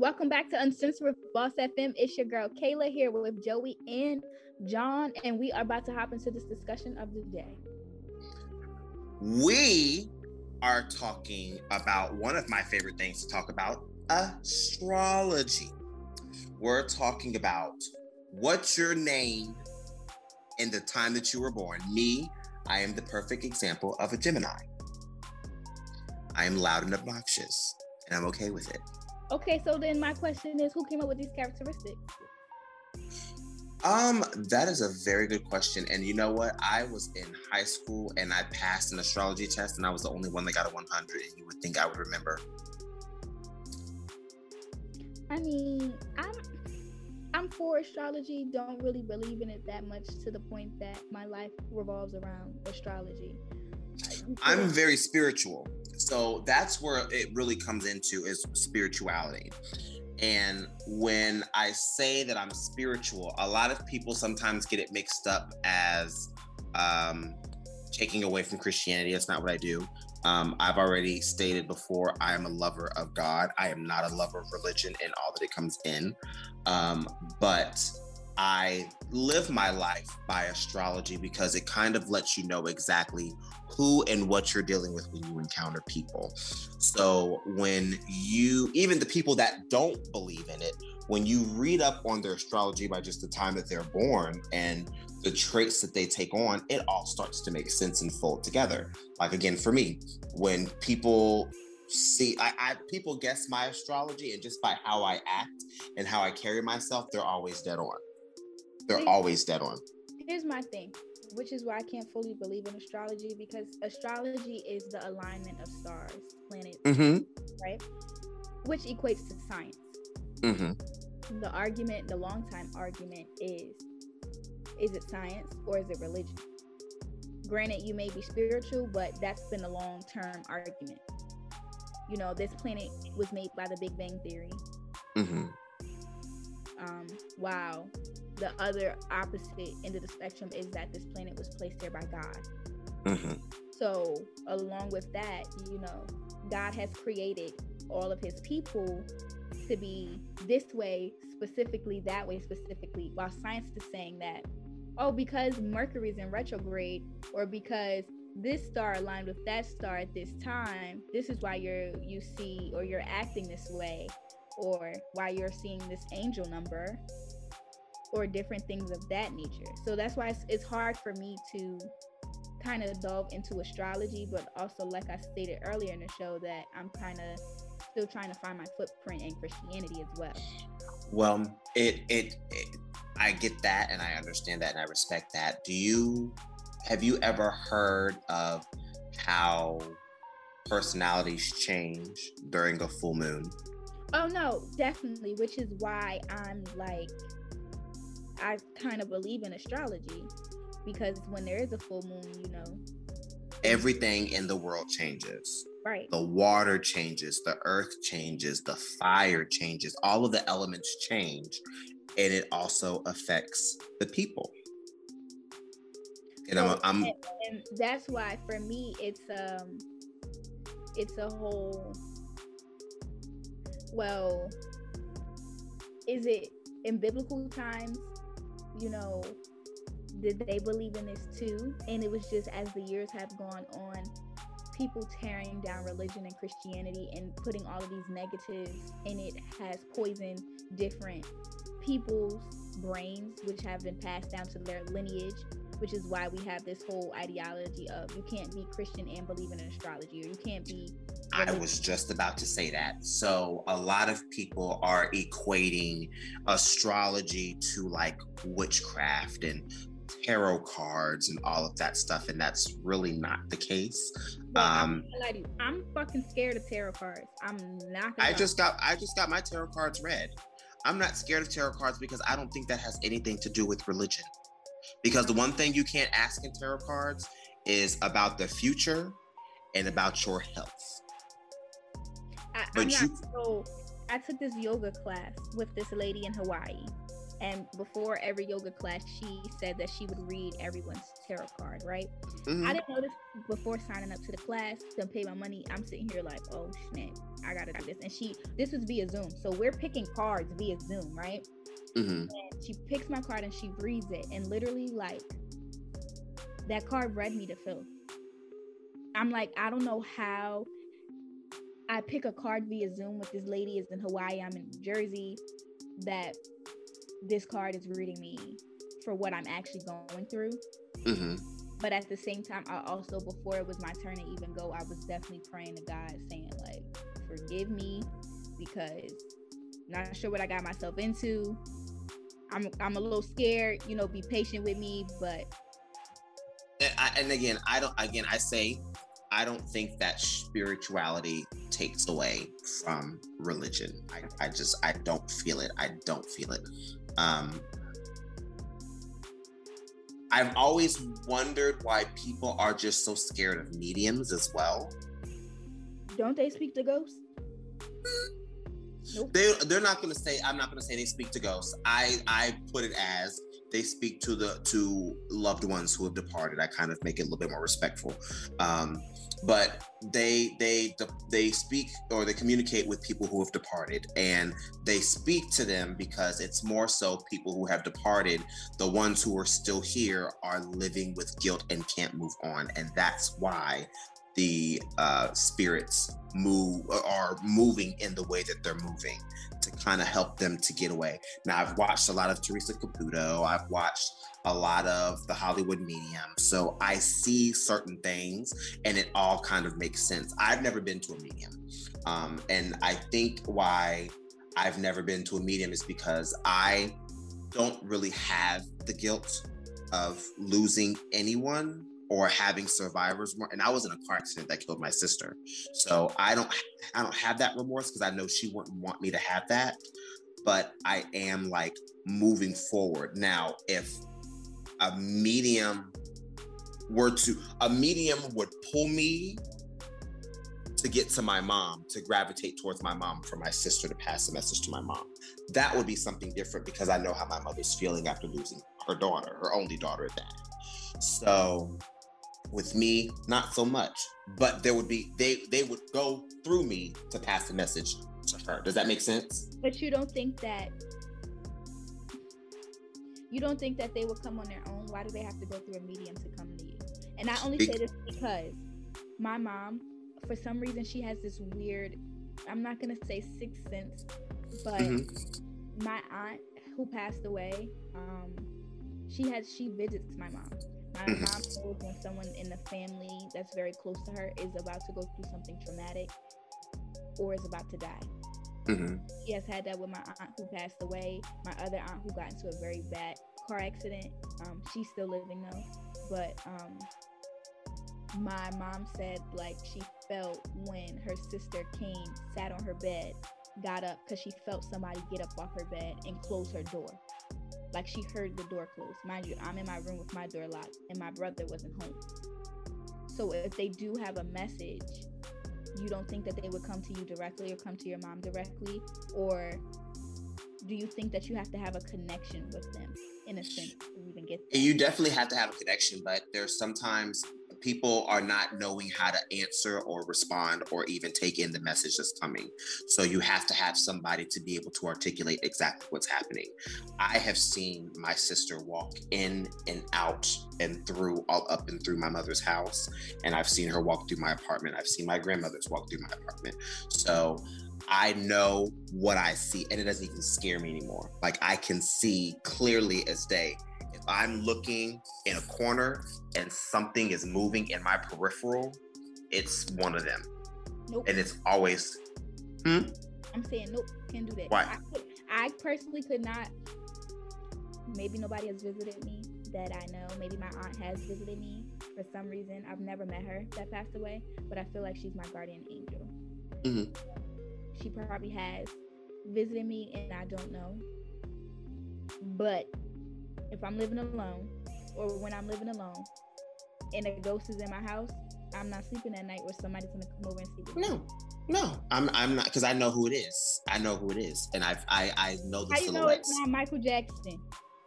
Welcome back to Uncensored with Boss FM. It's your girl Kayla here with Joey and John, and we are about to hop into this discussion of the day. We are talking about one of my favorite things to talk about astrology. We're talking about what's your name and the time that you were born. Me, I am the perfect example of a Gemini. I am loud and obnoxious, and I'm okay with it. Okay, so then my question is, who came up with these characteristics? Um, that is a very good question. And you know what? I was in high school and I passed an astrology test, and I was the only one that got a 100. And you would think I would remember. I mean, I'm I'm for astrology. Don't really believe in it that much to the point that my life revolves around astrology. I'm very spiritual. So that's where it really comes into is spirituality. And when I say that I'm spiritual, a lot of people sometimes get it mixed up as um, taking away from Christianity. That's not what I do. Um, I've already stated before, I am a lover of God. I am not a lover of religion and all that it comes in. Um, but I live my life by astrology because it kind of lets you know exactly who and what you're dealing with when you encounter people. So when you, even the people that don't believe in it, when you read up on their astrology by just the time that they're born and the traits that they take on, it all starts to make sense and fold together. Like again, for me, when people see I, I people guess my astrology and just by how I act and how I carry myself, they're always dead on. They're always dead on. Here's my thing, which is why I can't fully believe in astrology because astrology is the alignment of stars, planets, Mm-hmm. right? Which equates to science. Mm-hmm. The argument, the long time argument is is it science or is it religion? Granted, you may be spiritual, but that's been a long term argument. You know, this planet was made by the Big Bang Theory. Mm-hmm. Um, wow. The other opposite end of the spectrum is that this planet was placed there by God. Mm-hmm. So, along with that, you know, God has created all of his people to be this way, specifically that way, specifically, while science is saying that, oh, because Mercury's in retrograde, or because this star aligned with that star at this time, this is why you're you see or you're acting this way, or why you're seeing this angel number, or different things of that nature. So that's why it's, it's hard for me to kind of delve into astrology, but also, like I stated earlier in the show, that I'm kind of still trying to find my footprint in Christianity as well. Well, it, it it I get that and I understand that and I respect that. Do you have you ever heard of how personalities change during a full moon? Oh no, definitely, which is why I'm like I kind of believe in astrology because when there is a full moon, you know, Everything in the world changes. right. The water changes, the earth changes, the fire changes, all of the elements change, and it also affects the people. And I'm, I'm and, and that's why for me it's um it's a whole well is it in biblical times you know did they believe in this too? And it was just as the years have gone on people tearing down religion and christianity and putting all of these negatives in it has poisoned different people's brains which have been passed down to their lineage which is why we have this whole ideology of you can't be Christian and believe in astrology, or you can't be. I was just about to say that. So a lot of people are equating astrology to like witchcraft and tarot cards and all of that stuff, and that's really not the case. I'm Um, not gonna lie to you, I'm fucking scared of tarot cards. I'm not. Gonna I just got I just got my tarot cards read. I'm not scared of tarot cards because I don't think that has anything to do with religion. Because the one thing you can't ask in tarot cards is about the future and about your health. I, but I'm you- so I took this yoga class with this lady in Hawaii, and before every yoga class, she said that she would read everyone's tarot card. Right? Mhm. I didn't know this before signing up to the class. Done pay my money. I'm sitting here like, oh snap, I gotta do this. And she, this was via Zoom, so we're picking cards via Zoom, right? Mhm. And she picks my card and she reads it, and literally like that card read me to filth. I'm like, I don't know how I pick a card via Zoom with this lady is in Hawaii, I'm in New Jersey, that this card is reading me for what I'm actually going through. hmm But at the same time, I also before it was my turn to even go, I was definitely praying to God, saying like, "Forgive me," because not sure what I got myself into. I'm I'm a little scared, you know. Be patient with me, but And, I, and again, I don't. Again, I say, I don't think that spirituality takes away from religion. I, I just, I don't feel it. I don't feel it. Um, I've always wondered why people are just so scared of mediums as well. Don't they speak to ghosts? Nope. They they're not gonna say I'm not gonna say they speak to ghosts. I I put it as they speak to the to loved ones who have departed. I kind of make it a little bit more respectful. Um, but they they they speak or they communicate with people who have departed and they speak to them because it's more so people who have departed the ones who are still here are living with guilt and can't move on and that's why the uh, spirits move are moving in the way that they're moving to kind of help them to get away. Now, I've watched a lot of Teresa Caputo. I've watched a lot of the Hollywood medium. So I see certain things and it all kind of makes sense. I've never been to a medium. Um, and I think why I've never been to a medium is because I don't really have the guilt of losing anyone or having survivors and i was in a car accident that killed my sister so i don't i don't have that remorse because i know she wouldn't want me to have that but i am like moving forward now if a medium were to a medium would pull me to get to my mom to gravitate towards my mom for my sister to pass a message to my mom that would be something different because i know how my mother's feeling after losing her daughter her only daughter at that so with me, not so much. But there would be they they would go through me to pass the message to her. Does that make sense? But you don't think that you don't think that they would come on their own? Why do they have to go through a medium to come to you? And I only say this because my mom, for some reason, she has this weird. I'm not gonna say sixth sense, but mm-hmm. my aunt who passed away, um, she has she visits my mom my mm-hmm. mom knows when someone in the family that's very close to her is about to go through something traumatic or is about to die. Mm-hmm. Has had that with my aunt who passed away, my other aunt who got into a very bad car accident. Um, she's still living though, but um, my mom said like she felt when her sister came, sat on her bed, got up because she felt somebody get up off her bed and close her door like she heard the door close. Mind you, I'm in my room with my door locked and my brother wasn't home. So if they do have a message, you don't think that they would come to you directly or come to your mom directly? Or do you think that you have to have a connection with them in a sense to even get there? You definitely have to have a connection, but there's sometimes people are not knowing how to answer or respond or even take in the message that's coming. So you have to have somebody to be able to articulate exactly what's happening. I have seen my sister walk in and out and through all up and through my mother's house, and I've seen her walk through my apartment. I've seen my grandmother's walk through my apartment. So I know what I see, and it doesn't even scare me anymore. Like I can see clearly as day I'm looking in a corner and something is moving in my peripheral, it's one of them. Nope. And it's always. Hmm? I'm saying nope, can't do that. Why? I, I personally could not. Maybe nobody has visited me that I know. Maybe my aunt has visited me for some reason. I've never met her that passed away, but I feel like she's my guardian angel. Mm-hmm. She probably has visited me, and I don't know. But if I'm living alone or when I'm living alone and a ghost is in my house, I'm not sleeping at night or somebody's gonna come over and sleep. No, no, I'm I'm not because I know who it is. I know who it is, and I've, I I know the How silhouettes. You know it's not Michael Jackson.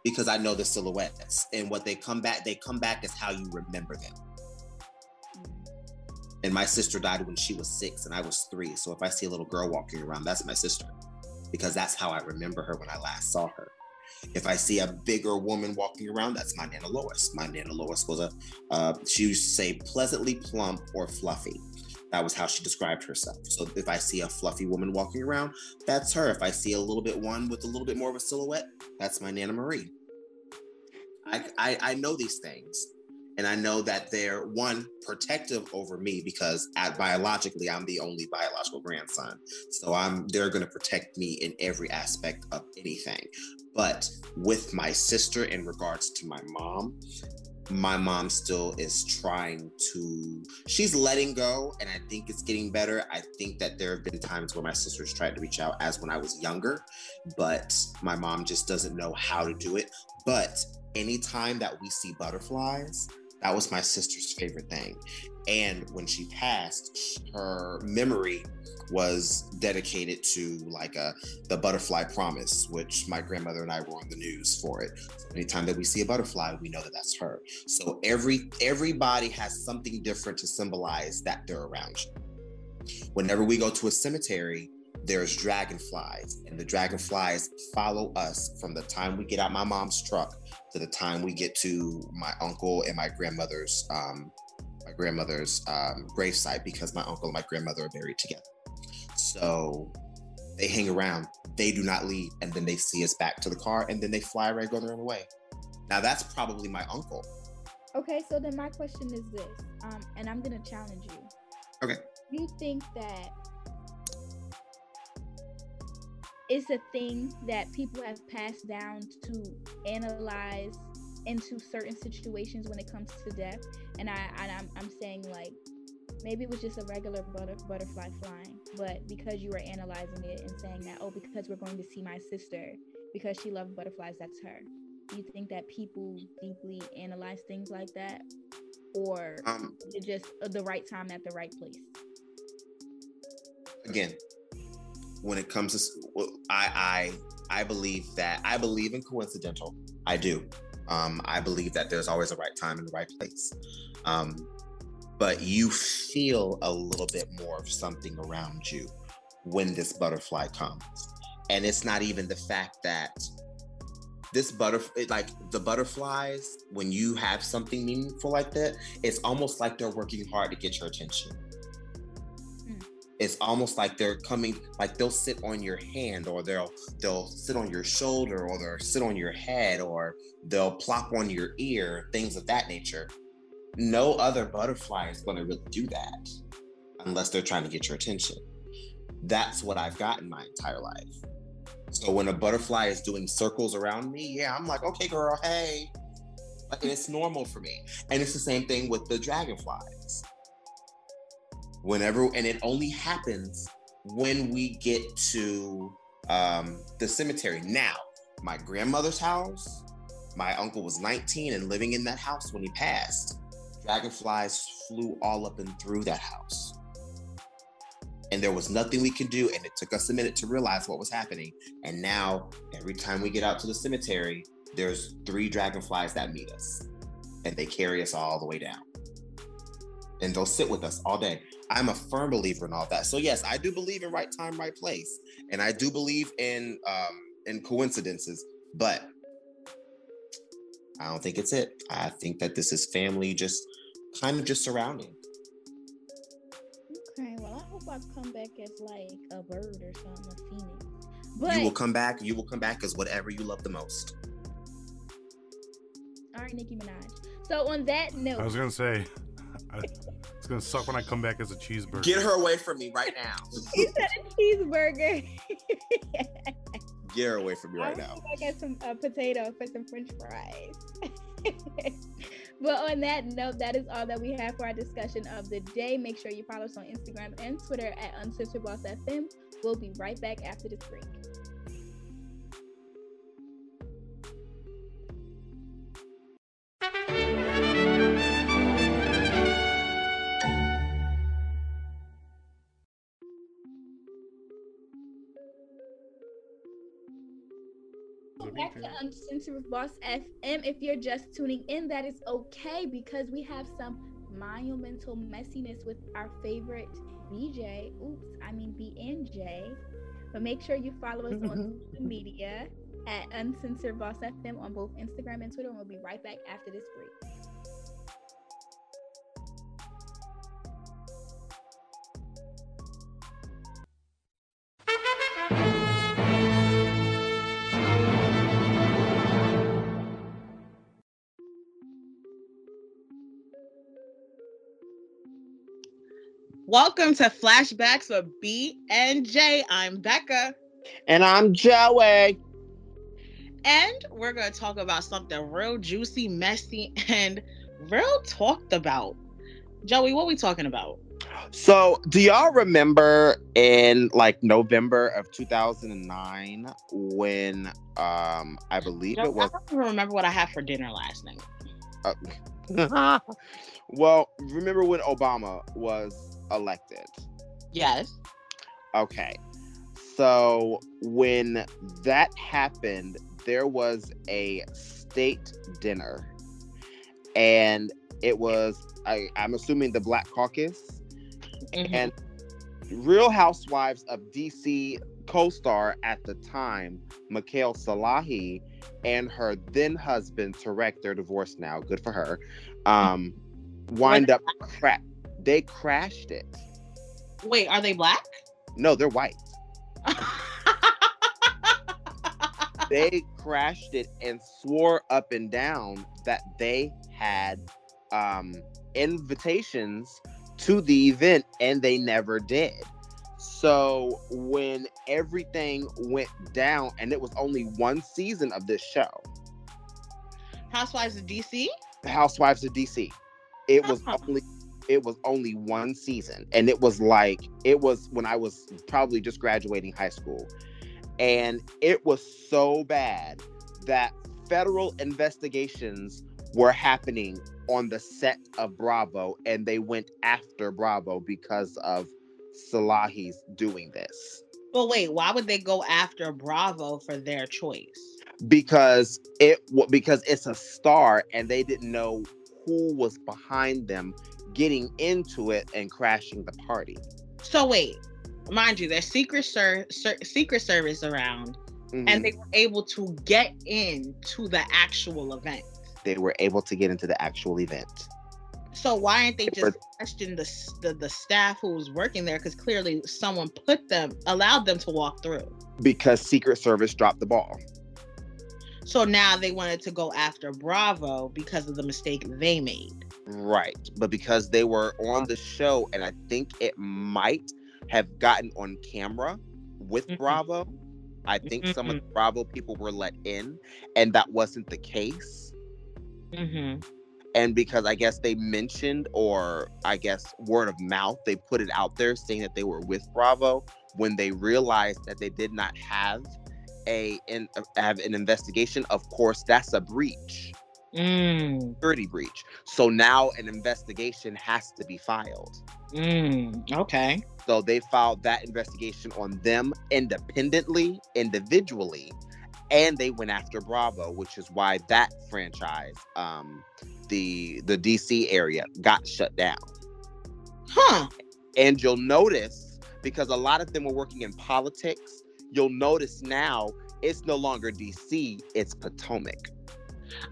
Because I know the silhouettes, and what they come back, they come back is how you remember them. And my sister died when she was six, and I was three. So if I see a little girl walking around, that's my sister, because that's how I remember her when I last saw her. If I see a bigger woman walking around, that's my Nana Lois. My Nana Lois was a, uh, she used to say pleasantly plump or fluffy. That was how she described herself. So if I see a fluffy woman walking around, that's her. If I see a little bit one with a little bit more of a silhouette, that's my Nana Marie. I, I, I know these things. And I know that they're one protective over me because biologically I'm the only biological grandson. So I'm they're going to protect me in every aspect of anything. But with my sister in regards to my mom, my mom still is trying to she's letting go and i think it's getting better i think that there have been times where my sisters tried to reach out as when i was younger but my mom just doesn't know how to do it but anytime that we see butterflies that was my sister's favorite thing. And when she passed her memory was dedicated to like a the butterfly promise which my grandmother and i were on the news for it. Anytime that we see a butterfly we know that that's her. So every everybody has something different to symbolize that they're around you. Whenever we go to a cemetery there's dragonflies and the dragonflies follow us from the time we get out my mom's truck to the time we get to my uncle and my grandmother's um, my grandmother's um, gravesite because my uncle and my grandmother are buried together. So they hang around, they do not leave, and then they see us back to the car, and then they fly right, go their own way. Now that's probably my uncle. Okay, so then my question is this, um, and I'm gonna challenge you. Okay. You think that it's a thing that people have passed down to analyze into certain situations when it comes to death. And i and I'm, I'm saying like maybe it was just a regular butter, butterfly flying but because you were analyzing it and saying that oh because we're going to see my sister because she loved butterflies that's her. Do you think that people deeply analyze things like that? Or Um, it just the right time at the right place? Again when it comes to i i i believe that i believe in coincidental. I do. Um i believe that there's always a right time and the right place. Um but you feel a little bit more of something around you when this butterfly comes. And it's not even the fact that this butterfly like the butterflies when you have something meaningful like that it's almost like they're working hard to get your attention it's almost like they're coming like they'll sit on your hand or they'll they'll sit on your shoulder or they'll sit on your head or they'll plop on your ear things of that nature. No other butterfly is going to really do that unless they're trying to get your attention. That's what i've gotten my entire life. So when a butterfly is doing circles around me yeah i'm like okay girl hey. Like, it's normal for me. And it's the same thing with the dragonflies whenever and it only happens when we get to um, the cemetery. Now my grandmother's house my uncle was 19 and living in that house when he passed. Dragonflies flew all up and through that house. And there was nothing we could do and it took us a minute to realize what was happening. And now every time we get out to the cemetery there's three dragonflies that meet us and they carry us all the way down. And they'll sit with us all day I'm a firm believer in all that. So yes, I do believe in right time, right place, and I do believe in um, in coincidences. But I don't think it's it. I think that this is family, just kind of just surrounding. okay well i hope i come back as like a bird or something a phoenix but you will come back. You will come back as whatever you love the most. all right nicki minaj so on that note I was gonna say, I, it's gonna suck when I come back as a cheeseburger. Get her away from me right now. (laughs) he said a cheeseburger Get her away from me right I'm now. gonna get some uh, potato for some French fries. (laughs) but on that note, that is all that we have for our discussion of the day. Make sure you follow us on Instagram and Twitter at Uncensored Boss FM. We'll be right back after this break. To Uncensored with Boss FM. If you're just tuning in, that is okay because we have some monumental messiness with our favorite BJ. Oops, I mean BNJ. But make sure you follow us on (laughs) social media at Uncensored Boss FM on both Instagram and Twitter, and we'll be right back after this break. Welcome to Flashbacks with B and J. I'm Becca. And I'm Joey. And we're going to talk about something real juicy, messy, and real talked about. Joey, what we talking about? So, do y'all remember in like November of 2009 when um I believe Joe, it was I don't even remember what I had for dinner last night. uh, (laughs) Well, remember when Obama was elected? Yes. Okay. So, when that happened, there was a state dinner and it was I, I'm assuming the Black Caucus Mhm. and Real Housewives of DC co-star at the time, Mikhail Salahi, and her then husband Tareq, they're divorced now, good for her. Um, wind up cra- they crashed it. Wait, are they black? No, they're white. (laughs) they crashed it and swore up and down that they had um, invitations to the event and they never did. So when everything went down, and it was only one season of this show, Housewives of DC? Housewives of DC, it was only it was only one season, and it was like it was when I was probably just graduating high school, and it was so bad that federal investigations were happening on the set of Bravo, and they went after Bravo because of Salahi's doing this. But wait, why would they go after Bravo for their choice? because it because it's a star and they didn't know who was behind them getting into it and crashing the party. So wait, mind you, there's secret ser- ser- secret service around, Mhm. and they were able to get in to the actual event. they were able to get into the actual event. So why aren't they just question the, the the staff who was working there? Because clearly someone put them, allowed them to walk through. Because Secret Service dropped the ball. So now they wanted to go after Bravo because of the mistake they made. Right. But because they were on the show, and I think it might have gotten on camera with Mhm. Bravo. I think some of the Bravo people were let in, and that wasn't the case. Mm-hmm. and because I guess they mentioned, or I guess word of mouth, they put it out there saying that they were with Bravo when they realized that they did not have a in, have an investigation. Of course, that's a breach, Mm, security breach. So now an investigation has to be filed. mm, okay. So they filed that investigation on them independently, individually, and they went after Bravo, which is why that franchise, um, the the DC area, got shut down. Huh. And you'll notice because a lot of them were working in politics, you'll notice now it's no longer DC, it's Potomac.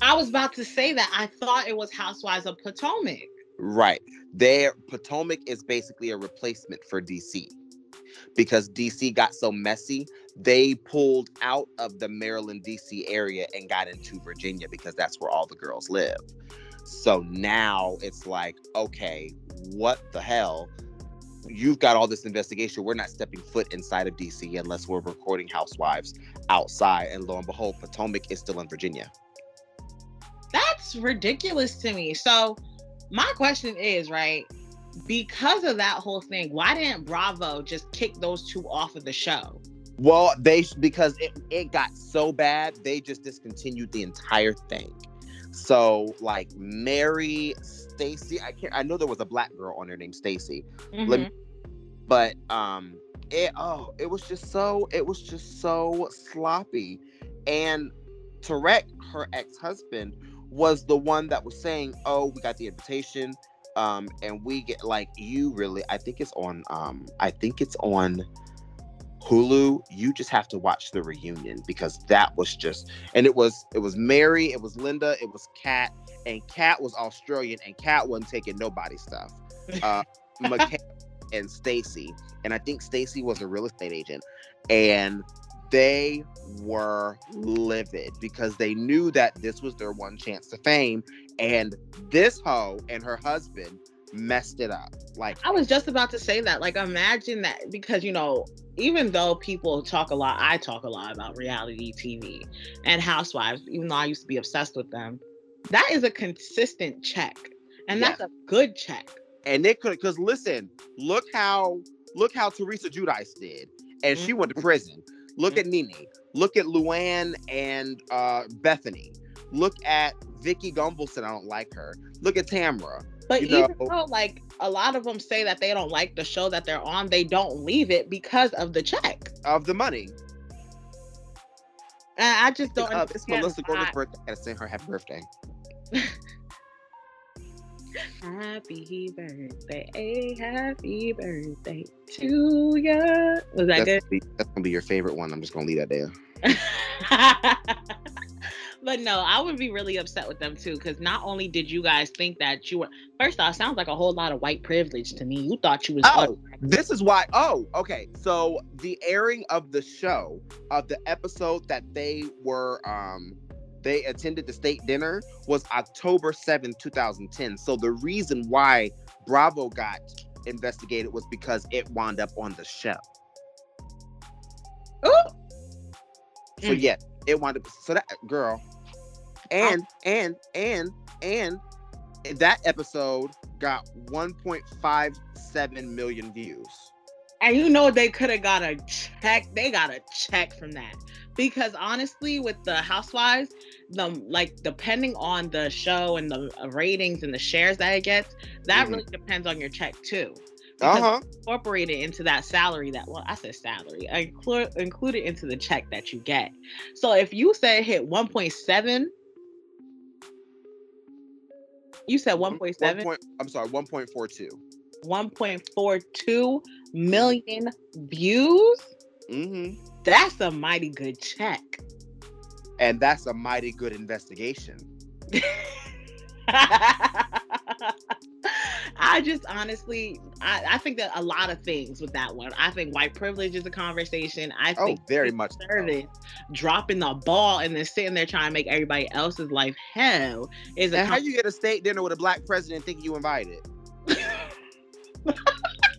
I was about to say that. I thought it was Housewives of Potomac. Right. There Potomac is basically a replacement for DC. Because DC got so messy, they pulled out of the Maryland DC area and got into Virginia because that's where all the girls live. So now it's like, okay, what the hell? You've got all this investigation. We're not stepping foot inside of DC unless we're recording Housewives outside. And lo and behold, Potomac is still in Virginia. That's ridiculous to me. So, my question is, right? Because of that whole thing, why didn't Bravo just kick those two off of the show? Well, they because it, it got so bad, they just discontinued the entire thing. So like Mary, Stacy, I can't I know there was a black girl on there named Stacy. Me- but um it oh it was just so it was just so sloppy. And Tareq, her ex-husband, was the one that was saying, Oh, we got the invitation. Um, and we get like you really I think it's on um I think it's on Hulu, you just have to watch the reunion because that was just and it was it was Mary, it was Linda, it was Kat, and Kat was Australian and Kat wasn't taking nobody stuff. (laughs) Uh McKay and Stacy, and I think Stacy was a real estate agent, and they were livid because they knew that this was their one chance to fame, and this hoe and her husband messed it up. Like I was just about to say that. Like, imagine that because you know, even though people talk a lot, I talk a lot about reality TV and Housewives. Even though I used to be obsessed with them, that is a consistent check, and that's a good check. and they could because listen, look how look how Teresa Giudice did, and she went to mm-hmm. prison. Look at Nene. Look at Luann and uh, Bethany. Look at Vicki Gunvalson. I don't like her. Look at Tamra. But you even know, though, like, a lot of them say that they don't like the show that they're on, they don't leave it because of the check. of the money. And I just don't Uh, it's Melissa Gordon's birthday. I gotta sing her happy birthday. (laughs) Happy birthday, happy birthday to ya. Was that that's, good? That's gonna be your favorite one. I'm just gonna leave that there. (laughs) but no, I would be really upset with them too, because not only did you guys think that you were first off, sounds like a whole lot of white privilege to me. You thought you was Oh, this is why. Oh, okay. So the airing of the show of the episode that they were um they attended the state dinner was October 7th, 2010. So the reason why Bravo got investigated was because it wound up on the show. Oh. So mm. yeah, it wound up so that girl. And and and and that episode got 1.57 million views. And you know they could have got a check. They got a check from that. Because honestly, with the housewives, the like depending on the show and the uh, ratings and the shares that it gets, that Mhm. really depends on your check too. Uh-huh. incorporated into that salary that well, I said salary, include included into the check that you get. So if you said hit 1.7, you said 1.7. One I'm sorry, 1.42. 1.42 million views. Mm-hmm. That's a mighty good check. And that's a mighty good investigation. (laughs) I just honestly, I, I think that a lot of things with that one. I think white privilege is a conversation. I Oh, think very civil much so. service dropping the ball and then sitting there trying to make everybody else's life hell is a how con- you get a state dinner with a black president thinking you invited? (laughs)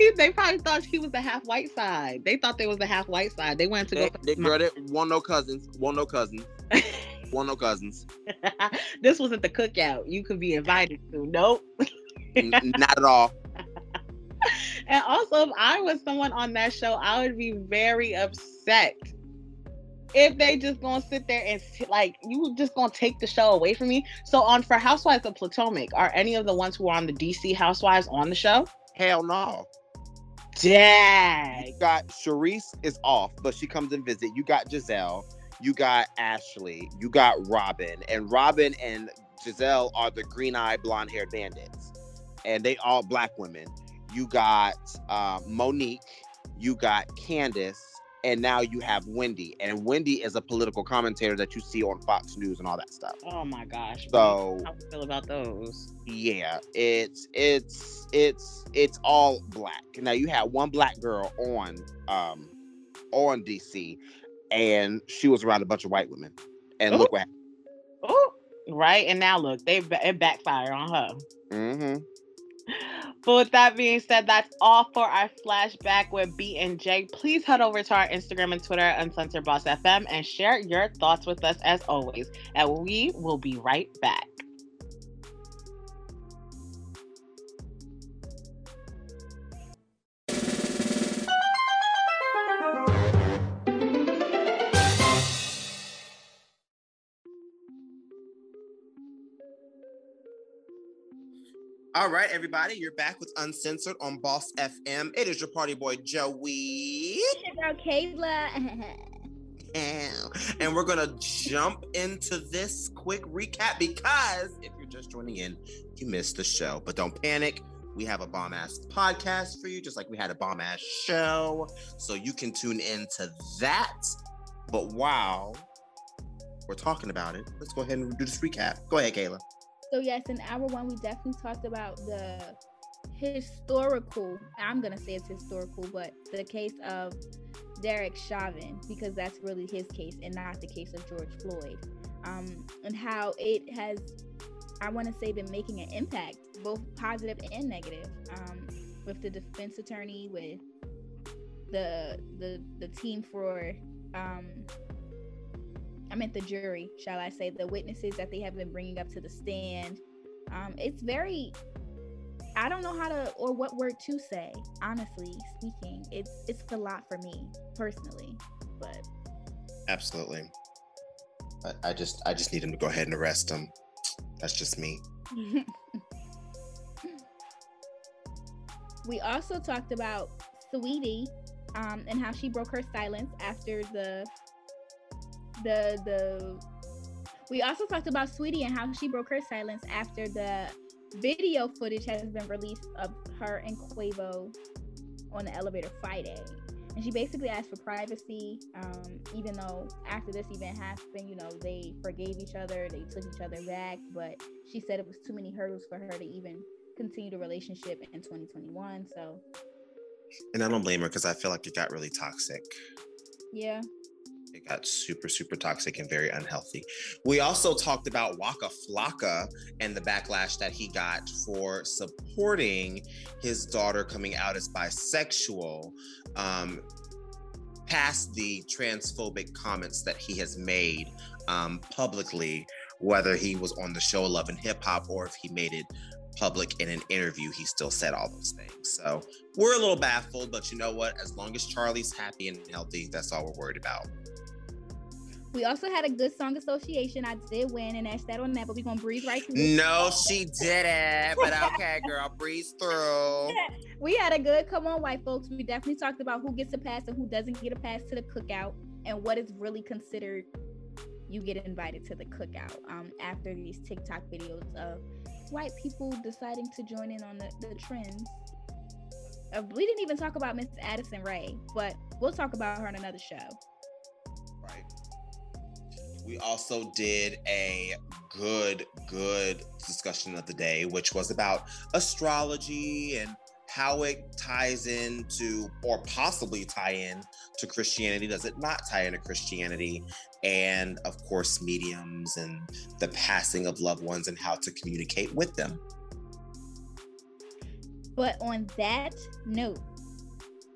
He- (laughs) they probably thought he was the half white side. They thought they was the half white side. They went to go. They, they girl, they want no cousins. Want no cousins. (laughs) want no cousins. (laughs) this wasn't the cookout. You could be invited to. Nope. N- not at all. And also, if I was someone on that show, I would be very upset if they just gonna sit there and like you just gonna take the show away from me. So on for Housewives of Potomac, are any of the ones who are on the DC Housewives on the show? Hell no. Dang. You got Charrisse is off, but she comes and visit. You got Gizelle. You got Ashley. You got Robyn. And Robyn and Gizelle are the green-eyed, blonde-haired bandits. And they all black women. You got uh, Monique. You got Candiace. And now you have Wendy. And Wendy is a political commentator that you see on Fox News and all that stuff. Oh my gosh. So how do you feel about those? yeah, it's it's it's it's all black. Now you had one black girl on um on DC, and she was around a bunch of white women. And look what Oh, right. And now look, they it backfired on her. mm-hmm. But with that being said, that's all for our flashback with B and J. Please head over to our Instagram and Twitter, Uncensored Boss FM, and share your thoughts with us as always. And we will be right back. All right, everybody, you're back with Uncensored on Boss FM. It is your party boy Joey. Girl, Kayla. (laughs) And we're gonna jump into this quick recap because if you're just joining in, you missed the show. But don't panic. We have a bomb ass podcast for you, just like we had a bomb ass show. So you can tune into that. But while we're talking about it, let's go ahead and do this recap. Go ahead, Kayla. So yes, in hour one, we definitely talked about the historical. I'm gonna say it's historical, but the case of Derek Chauvin because that's really his case and not the case of George Floyd, um, and how it has I want to say, been making an impact, both positive and negative. Um, with the defense attorney, with the the the team for um, I meant the jury, shall I say, the witnesses that they have been bringing up to the stand. Um, it's very I don't know how to or what word to say. Honestly speaking, it's it's a lot for me personally, but Absolutely. I, I just I just need him to go ahead and arrest him. That's just me. (laughs) we also talked about Saweetie um, and how she broke her silence after the the the. We also talked about Saweetie and how she broke her silence after the video footage has been released of her and Quavo on the elevator Friday. And she basically asked for privacy, um, even though after this event happened, you know, they forgave each other, they took each other back, but she said it was too many hurdles for her to even continue the relationship in 2021. So, And I don't blame her because I feel like it got really toxic. yeah. It got super, super toxic and very unhealthy. We also talked about Waka Flocka and the backlash that he got for supporting his daughter coming out as bisexual, um, past the transphobic comments that he has made um, publicly, whether he was on the show Love and Hip Hop or if he made it public in an interview, he still said all those things. So we're a little baffled, but you know what? As long as Charlie's happy and healthy, that's all we're worried about. We also had a good song association. I did win and asked that on that, but we're gonna breeze right through. No, she didn't. But okay, girl, breeze through. (laughs) we had a good come on white folks we definitely talked about who gets a pass and who doesn't get a pass to the cookout and what is really considered you get invited to the cookout um, after these tiktok videos of white people deciding to join in on the, the trends uh, we didn't even talk about miss addison rae but we'll talk about her on another show Right. We also did a good, good discussion of the day, which was about astrology and how it ties into, or possibly tie in to Christianity. Does it not tie into Christianity? And of course, mediums and the passing of loved ones and how to communicate with them. But on that note,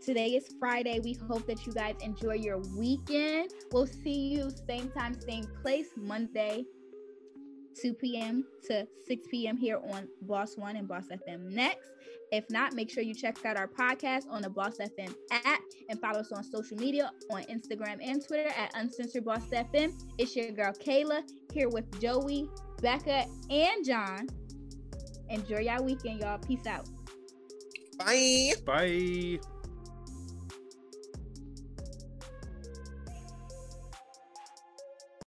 today is Friday. We hope that you guys enjoy your weekend. We'll see you same time, same place, Monday, 2 p.m. to 6 p.m. here on Boss One and Boss FM next. If not, make sure you check out our podcast on the Boss FM app and follow us on social media on Instagram and Twitter at Uncensored Boss FM. It's your girl Kayla here with Joey, Becca, and John. Enjoy your weekend, y'all. Peace out. Bye. Bye.